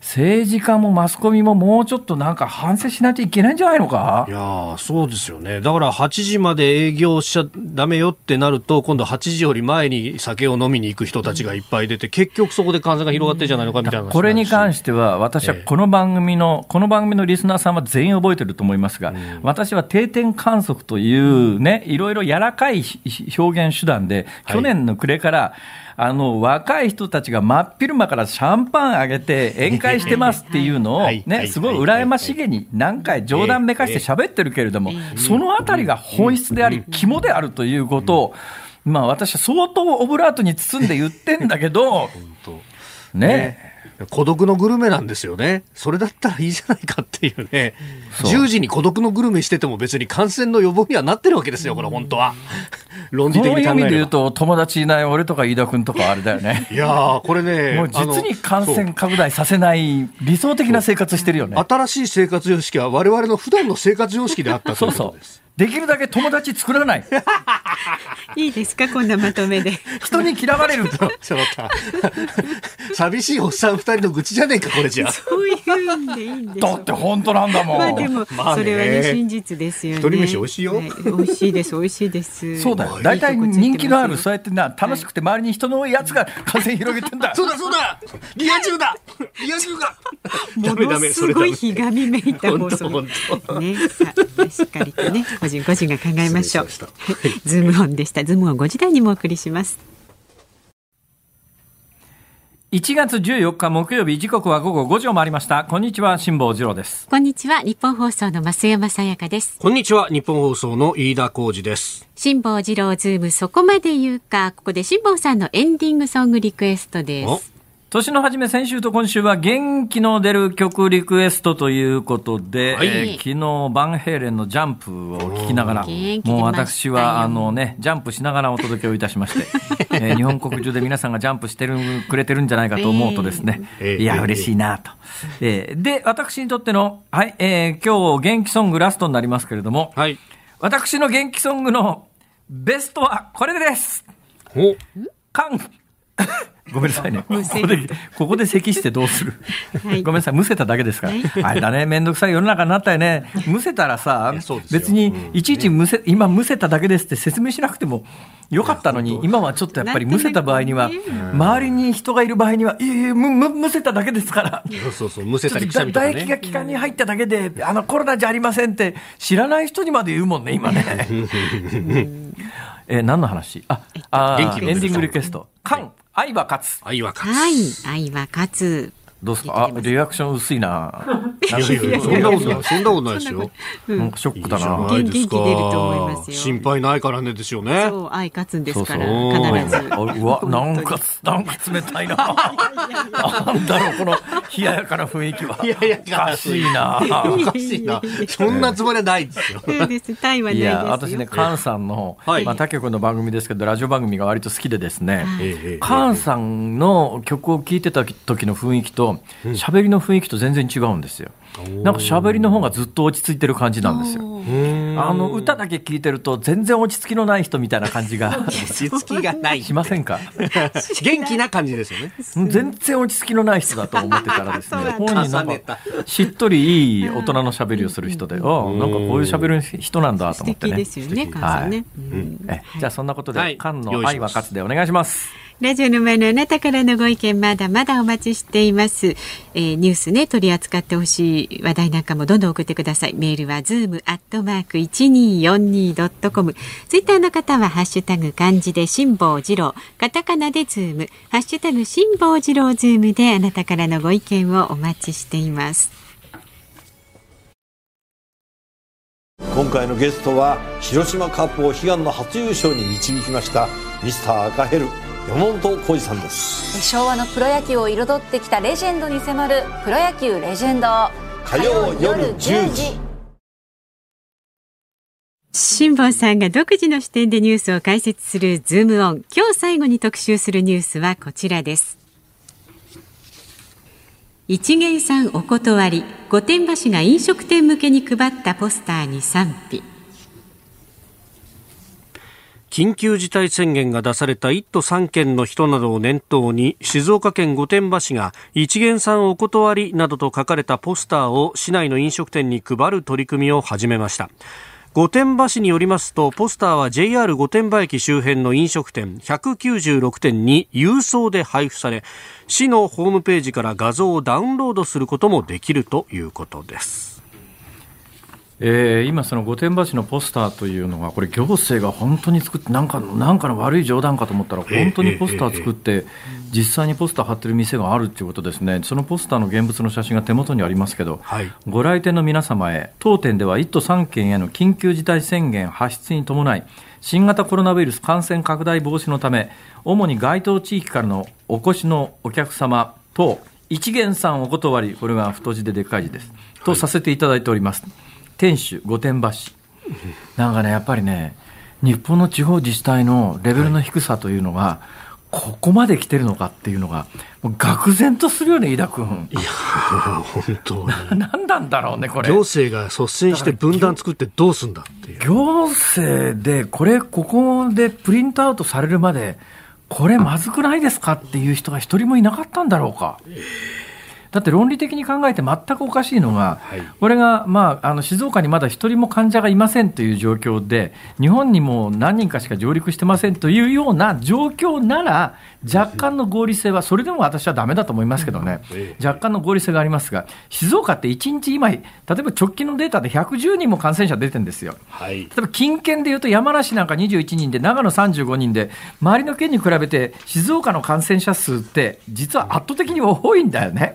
政治家もマスコミももうちょっとなんか反省しないといけないんじゃないのか？いやーそうですよね。だから8時まで営業しちゃダメよってなると、今度8時より前に酒を飲みに行く人たちがいっぱい出て、結局そこで感染が広がってんじゃないのかみたいな話これに関して。は、私はこの番組の、この番組のリスナーさんは全員覚えてると思いますが、私は定点観測というね、いろいろ柔らかい表現手段で、はい去年の暮れから、あの、若い人たちが真っ昼間からシャンパンあげて宴会してますっていうのをね、いすごい羨ましげに何回冗談めかして喋ってるけれども、そのあたりが本質であり、肝であるということを、まあ私は相当オブラートに包んで言ってんだけど、ね。孤独のグルメなんですよね。それだったらいいじゃないかっていうね。そう10時に孤独のグルメしてても別に感染の予防にはなってるわけですよ、これ本当は。論理的にで言うと、友達いない俺とか飯田君とかあれだよね。いやー、これね。もう実に感染拡大させない理想的な生活してるよね。新しい生活様式は我々の普段の生活様式であったとそそういううことです。。できるだけ友達作らない。いいですかこんなまとめで。人に嫌われる。ちょっと。寂しいおっさん二人の愚痴じゃねえか、これじゃあ。そういうんでいいんですだって本当なんだもん。まあでも、まあねそれはね真実ですよね。一人飯美味しいよはい美味しいです美味しいです。そうだよ。大体人気のある、そうやってな、楽しくて周りに人の多いやつが感染広げてんだ。そうだそうだリア充だリア充がものすごいひがみめいた放送。本当ね、さあしっかりとね個人個人が考えましょう。しましたズームオンでした。ズームオン5時台にもお送りします。1月14日木曜日時刻は午後5時を回りました。こんにちは、辛坊治郎です。こんにちは日本放送の増山さやかです。こんにちは、日本放送の飯田浩二です。辛坊治郎ズームそこまで言うかここで辛坊さんのエンディングソングリクエストです。年の初め、先週と今週は元気の出る曲リクエストということで、はい。えー昨日バンヘイレンのジャンプを聞きながら、もう私はあのね、ジャンプしながらお届けをいたしまして、えー日本国中で皆さんがジャンプしてるくれてるんじゃないかと思うとですね、ええいや、ええ嬉しいなと。えーで、私にとっての、はい、えー今日元気ソングラストになりますけれども、はい。私の元気ソングのベストはこれです。お。カンごめんなさいね。ここで、ここで咳してどうする、はいごめんなさい、むせただけですから。はいあれだね、めんどくさい世の中になったよね。むせたらさ別にいちいちむせ、今むせただけですって説明しなくてもよかったのに、今はちょっとやっぱりむせた場合には、周りに人がいる場合には、いやいや、む、む、むせただけですから。そうそうそう、むせたりくしゃみとか唾液がね。気管に入っただけで、あのコロナじゃありませんって知らない人にまで言うもんね、今ね。えー何の話？あ、あエンディングリクエスト。カン、愛は勝つ。愛は勝はい愛は勝つ。どうですか？あ、リアクション薄いな。そんなことない、そんなことないですよ。なんかショックだな。いいじゃないですか元気出ると思いますよ心配ないからねですよね。そう愛勝つんですからそう必ず。あうわ、なんか、なんか冷たいな。なんだろう、この冷ややかな雰囲気は。いやいやおかしいな。おかしいな。そんなつもりはないですよ。そうですタイはないですよ。いや、私ね、菅さんの、はいまあ、他局の番組ですけど、ラジオ番組が割と好きでですね、菅さんの曲を聴いてた時の雰囲気と、喋りの雰囲気と全然違うんですよ。なんか喋りの方がずっと落ち着いてる感じなんですよ。あの、歌だけ聴いてると、全然落ち着きのない人みたいな感じが 落ち着きがない。しませんか？元気な感じですよね。全然落ち着きのない人だと思ってたらですね、本人なんか、しっとりいい大人の喋りをする人で、あなんかこういう喋る人なんだと素思ってね。敵ですよね KANさんね。うんえじゃあそんなことで、はい KANの愛は勝つでお願いします。ラジオの前のあなたからのご意見まだまだお待ちしています。えーニュースね取り扱ってほしい話題なんかもどんどん送ってください。メールはズームアットマーク一二四二ドットコム。ツイッターの方はハッシュタグ漢字で辛坊治郎、カタカナでズーム、ハッシュタグ辛坊治郎ズームであなたからのご意見をお待ちしています。今回のゲストは広島カップを悲願の初優勝に導きましたミスター赤ヘル山本浩二さんです昭和のプロ野球を彩ってきたレジェンドに迫る「プロ野球レジェンド」火曜夜10時辛坊さんが独自の視点でニュースを解説するズームオン。今日最後に特集するニュースはこちらです。一元さんお断り、御殿場市が飲食店向けに配ったポスターに賛否。緊急事態宣言が出された1都3県の人などを念頭に静岡県御殿場市が一元さんお断りなどと書かれたポスターを市内の飲食店に配る取り組みを始めました。御殿場市によりますとポスターは JR 御殿場駅周辺の飲食店196店に郵送で配布され市のホームページから画像をダウンロードすることもできるということです。えー、今、その御殿場市のポスターというのが、これ、行政が本当に作って、なんかなんかの悪い冗談かと思ったら、本当にポスター作って、実際にポスター貼ってる店があるっていうことですね、そのポスターの現物の写真が手元にありますけど、はい、ご来店の皆様へ、当店では1都3県への緊急事態宣言発出に伴い、新型コロナウイルス感染拡大防止のため、主に該当地域からのお越しのお客様と、一元さんお断り、これが太字ででっかい字です、とさせていただいております。天守御殿場市なんかねやっぱりね日本の地方自治体のレベルの低さというのが、ここまで来てるのかっていうのが、もう愕然とするよね、飯田君。いや、本当に。何なんだろうね、これ。行政が率先して分断作ってどうすんだっていう。行政で、これ、ここでプリントアウトされるまで、これまずくないですかっていう人が一人もいなかったんだろうか。えーだって論理的に考えて全くおかしいのが、はい、これが、まあ、あの静岡にまだ一人も患者がいませんという状況で、日本にも何人かしか上陸してませんというような状況なら、若干の合理性は、それでも私はだめだと思いますけどね、若干の合理性がありますが、静岡って1日今、例えば直近のデータで110人も感染者出てるんですよ。はい、例えば近県でいうと山梨なんか21人で、長野35人で、周りの県に比べて静岡の感染者数って、実は圧倒的に多いんだよね。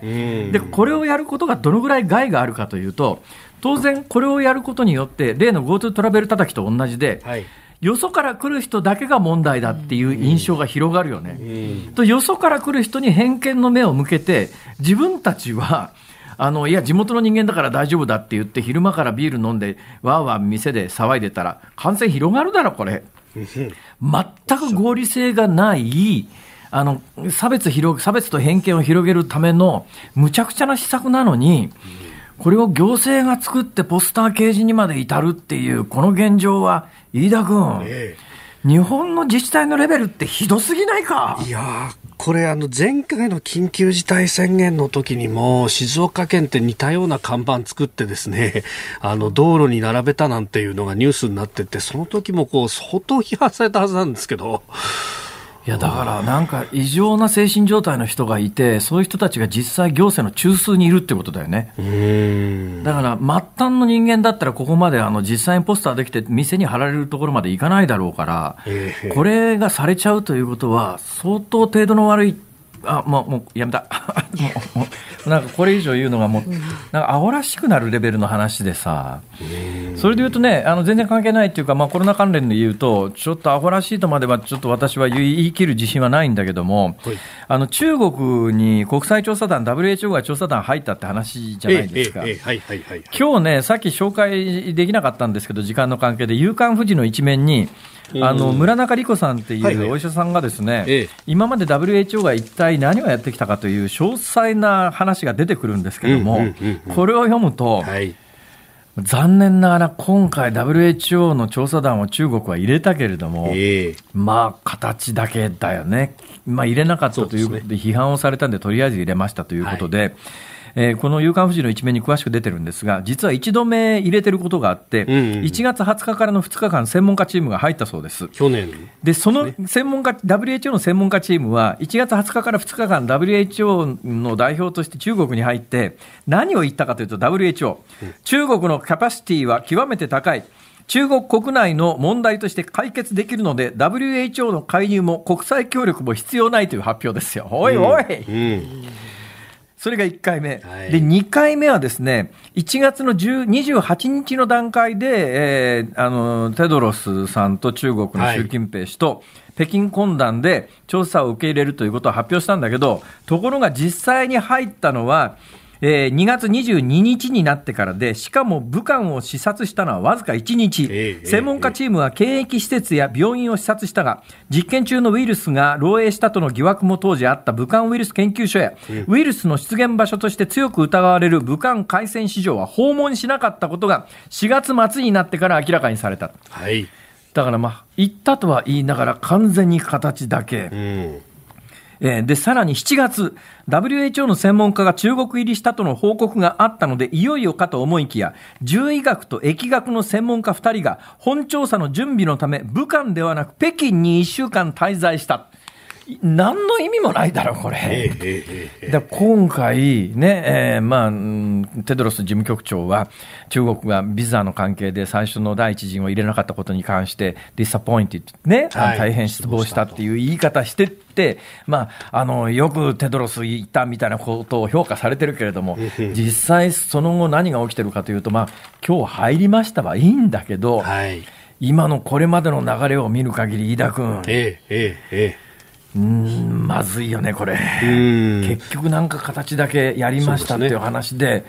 で、これをやることがどのぐらい害があるかというと、当然、これをやることによって、例の GoTo トラベル叩きと同じで、はいよそから来る人だけが問題だっていう印象が広がるよね。うん、とよそから来る人に偏見の目を向けて自分たちはあのいや地元の人間だから大丈夫だって言って昼間からビール飲んでわーわー店で騒いでたら感染広がるだろこれ。全く合理性がないあの差別広差別と偏見を広げるためのむちゃくちゃな施策なのに。これを行政が作ってポスター掲示にまで至るっていう、この現状は飯田君、ええ、日本の自治体のレベルってひどすぎないか？いやこれあの前回の緊急事態宣言の時にも静岡県って似たような看板作ってですね あの道路に並べたなんていうのがニュースになっててその時もこう相当批判されたはずなんですけどいやだからなんか異常な精神状態の人がいて、そういう人たちが実際、行政の中枢にいるってことだよね。だから末端の人間だったら、ここまであの実際にポスターできて、店に貼られるところまでいかないだろうから、これがされちゃうということは、相当程度の悪いあもうもうやめた。も うなんかこれ以上言うのがもうなんか青らしくなるレベルの話でさ。それで言うとねあの全然関係ないっていうか、まあ、コロナ関連で言うとちょっとアホらしいとまではちょっと私は言い切る自信はないんだけども、はい、あの中国に国際調査団 WHO が調査団入ったって話じゃないですか。今日ねさっき紹介できなかったんですけど時間の関係で夕刊富士の一面にあの村中理子さんっていうお医者さんがですね、はいはい、今まで WHO が一体何をやってきたかという詳細な話が出てくるんですけども、これを読むと、はい、残念ながら今回 WHO の調査団を中国は入れたけれども、えー、まあ形だけだよね、まあ、入れなかったということで批判をされたんでとりあえず入れましたということで。えー、この夕刊富士の一面に詳しく出てるんですが、実は一度目入れてることがあって、うんうん、1月20日からの2日間、専門家チームが入ったそうです。去年。で、その専門家、WHO の専門家チームは、1月20日から2日間、WHO の代表として中国に入って、何を言ったかというと、WHO、うん、中国のキャパシティは極めて高い。中国国内の問題として解決できるので、WHO の介入も国際協力も必要ないという発表ですよ。おいおい、うん。うんそれが1回目。はい、で、2回目はですね、1月の28日の段階で、えー、あの、テドロスさんと中国の習近平氏と、北京懇談で調査を受け入れるということを発表したんだけど、ところが実際に入ったのは、えー、2月22日になってからで、しかも武漢を視察したのはわずか1日、えー、専門家チームは検疫施設や病院を視察したが、実験中のウイルスが漏洩したとの疑惑も当時あった武漢ウイルス研究所や、ウイルスの出現場所として強く疑われる武漢海鮮市場は訪問しなかったことが4月末になってから明らかにされた。はいだからまあ、行ったとは言いながら完全に形だけ。うん。えーで、さらに7月、WHO の専門家が中国入りしたとの報告があったので、いよいよかと思いきや、獣医学と疫学の専門家2人が、本調査の準備のため、武漢ではなく北京に1週間滞在した。い何の意味もないだろ、これ。今回ね、えーまあ、うんテドロス事務局長は、中国がビザの関係で最初の第一陣を入れなかったことに関して、ディサポインティね、はい大変失望したっていう言い方してって、まあ、あの、よくテドロス言ったみたいなことを評価されてるけれども、実際その後何が起きてるかというと、まあ、今日入りましたはいいんだけど、はい。今のこれまでの流れを見る限り、飯田君、えええええうーん。まずいよね、これ。結局なんか形だけやりましたっていう話で、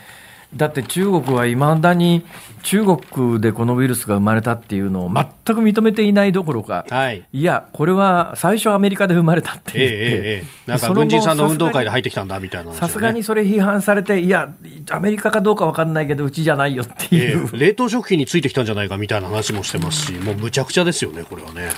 だって中国はいまだに中国でこのウイルスが生まれたっていうのを全く認めていないどころか、はい。いや、これは最初アメリカで生まれたって言って、なんか軍人さんの運動会で入ってきたんだみたいなさすがにそれ批判されて、いや、アメリカかどうか分かんないけど、うちじゃないよってえいう。え冷凍食品についてきたんじゃないかみたいな話もしてますし、もうむちゃくちゃですよね、これはね。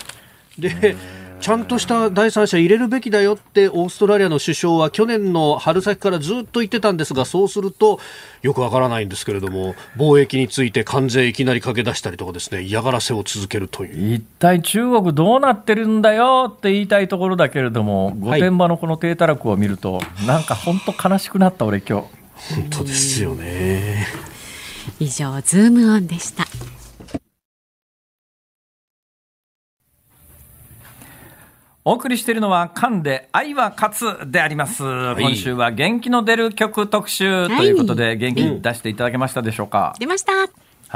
で、ちゃんとした第三者入れるべきだよって、オーストラリアの首相は去年の春先からずっと言ってたんですが、そうすると、よくわからないんですけれども、貿易について関税いきなり駆け出したりとかですね、嫌がらせを続けるという。一体中国どうなってるんだよって言いたいところだけれども、御殿場のこの低たらくを見ると、なんか本当悲しくなった、俺今日。本当ですよね。以上ズームオンでしたお送りしているのは、噛んで愛は勝つであります。い。今週は元気の出る曲特集ということで、元気出していただけましたでしょうか、出ました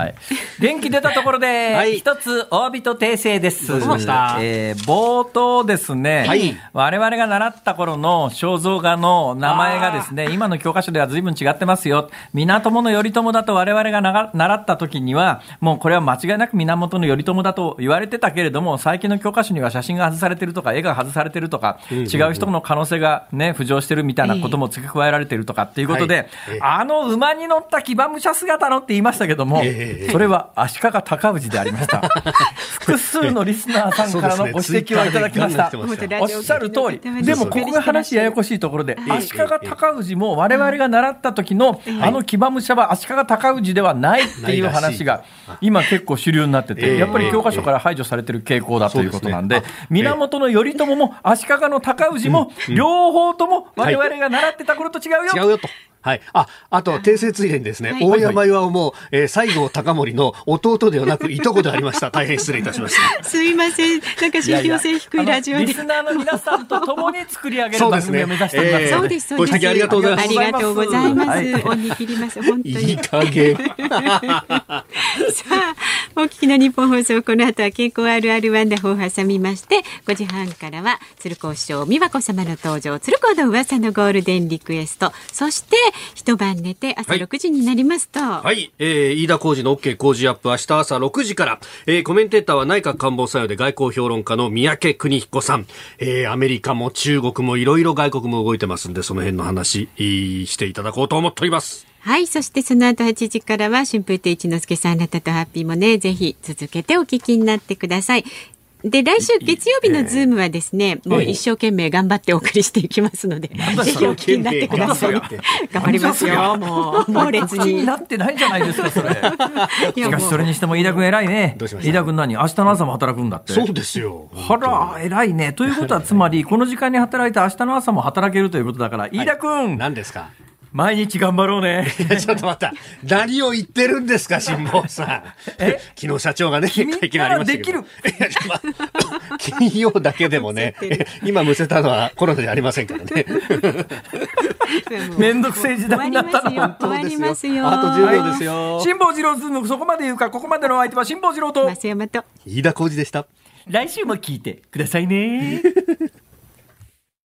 はい。元気出たところで、はい。一つ、大人訂正です。どうしました？えー冒頭ですね、はい。我々が習った頃の肖像画の名前がですね、今の教科書では随分違ってますよ。源頼朝だと我々が習った時には、もうこれは間違いなく源頼朝だと言われてたけれども、最近の教科書には写真が外されてるとか、絵が外されてるとか、違う人の可能性がね、浮上してるみたいなことも付け加えられてるとかっていうことで、はいええあの馬に乗った騎馬武者姿のって言いましたけども、ええ それは足利尊氏でありました。複数のリスナーさんからのご指摘をいただきました。おっしゃる通り。はいでもここが話ややこしいところで、足利尊氏も我々が習った時のあの騎馬武者は足利尊氏ではないっていう話が今結構主流になってええ。て、やっぱり教科書から排除されてる傾向だということなんで源頼朝も足利の尊氏も両方とも我々が習ってた頃と違うよ。違うよと。はい。あ、あと、訂正ついでにですね、はい。大山岩も、えー西郷隆盛の弟ではなく、いとこでありました。大変失礼いたしました。すいません。なんか信憑性低いラジオで。リスナーの皆さんと共に作り上げるそうですね。番組を目指しておりますええそうですそうです。ご指摘ありがとうございます。ありがとうございます、はい。恩に切ります。本当いいに加減。さあ、お聞きの日本放送、この後は健康あるあるワンダホを挟みまして、5時半からは、鶴光師匠、美和子様の登場、鶴光の噂のゴールデンリクエスト、そして、一晩寝て朝はい。6時になりますと、はい、えー、飯田浩二の OK 工事アップ明日朝6時から、えー、コメンテーターは内閣官房参与で外交評論家の三宅邦彦さん、えー、アメリカも中国もいろいろ外国も動いてますんで、その辺の話、していただこうと思っております。はい、そしてその後8時からは、春風亭一之輔さん、あなたとハッピーもね、ぜひ続けてお聞きになってください。で、来週月曜日のズームはですね、もう一生懸命頑張ってお送りしていきますので、ぜひお聞きになってください。頑張りますよ、もう、猛烈口にに。なってないじゃないですか、それ。いやしかし、それにしても飯田君偉いね。飯田君何明日の朝も働くんだって。そうですよ。あら、偉いね。ということは、つまり、この時間に働いて明日の朝も働けるということだから、飯田君、何ですか？毎日頑張ろうね。ちょっと待った。何を言ってるんですか、辛坊さん。え？昨日社長がね、君会見ありましたけど。ならいやちょっと待って金曜だけでもね、今むせたのはコロナじゃありませんからね。めんどくせえ時代になったな終わりますよ。あと10秒ですよ。辛坊治郎ズーム、そこまで言うか、ここまでのお相手は辛坊治郎と、増山と。飯田浩二でした。来週も聞いてくださいね。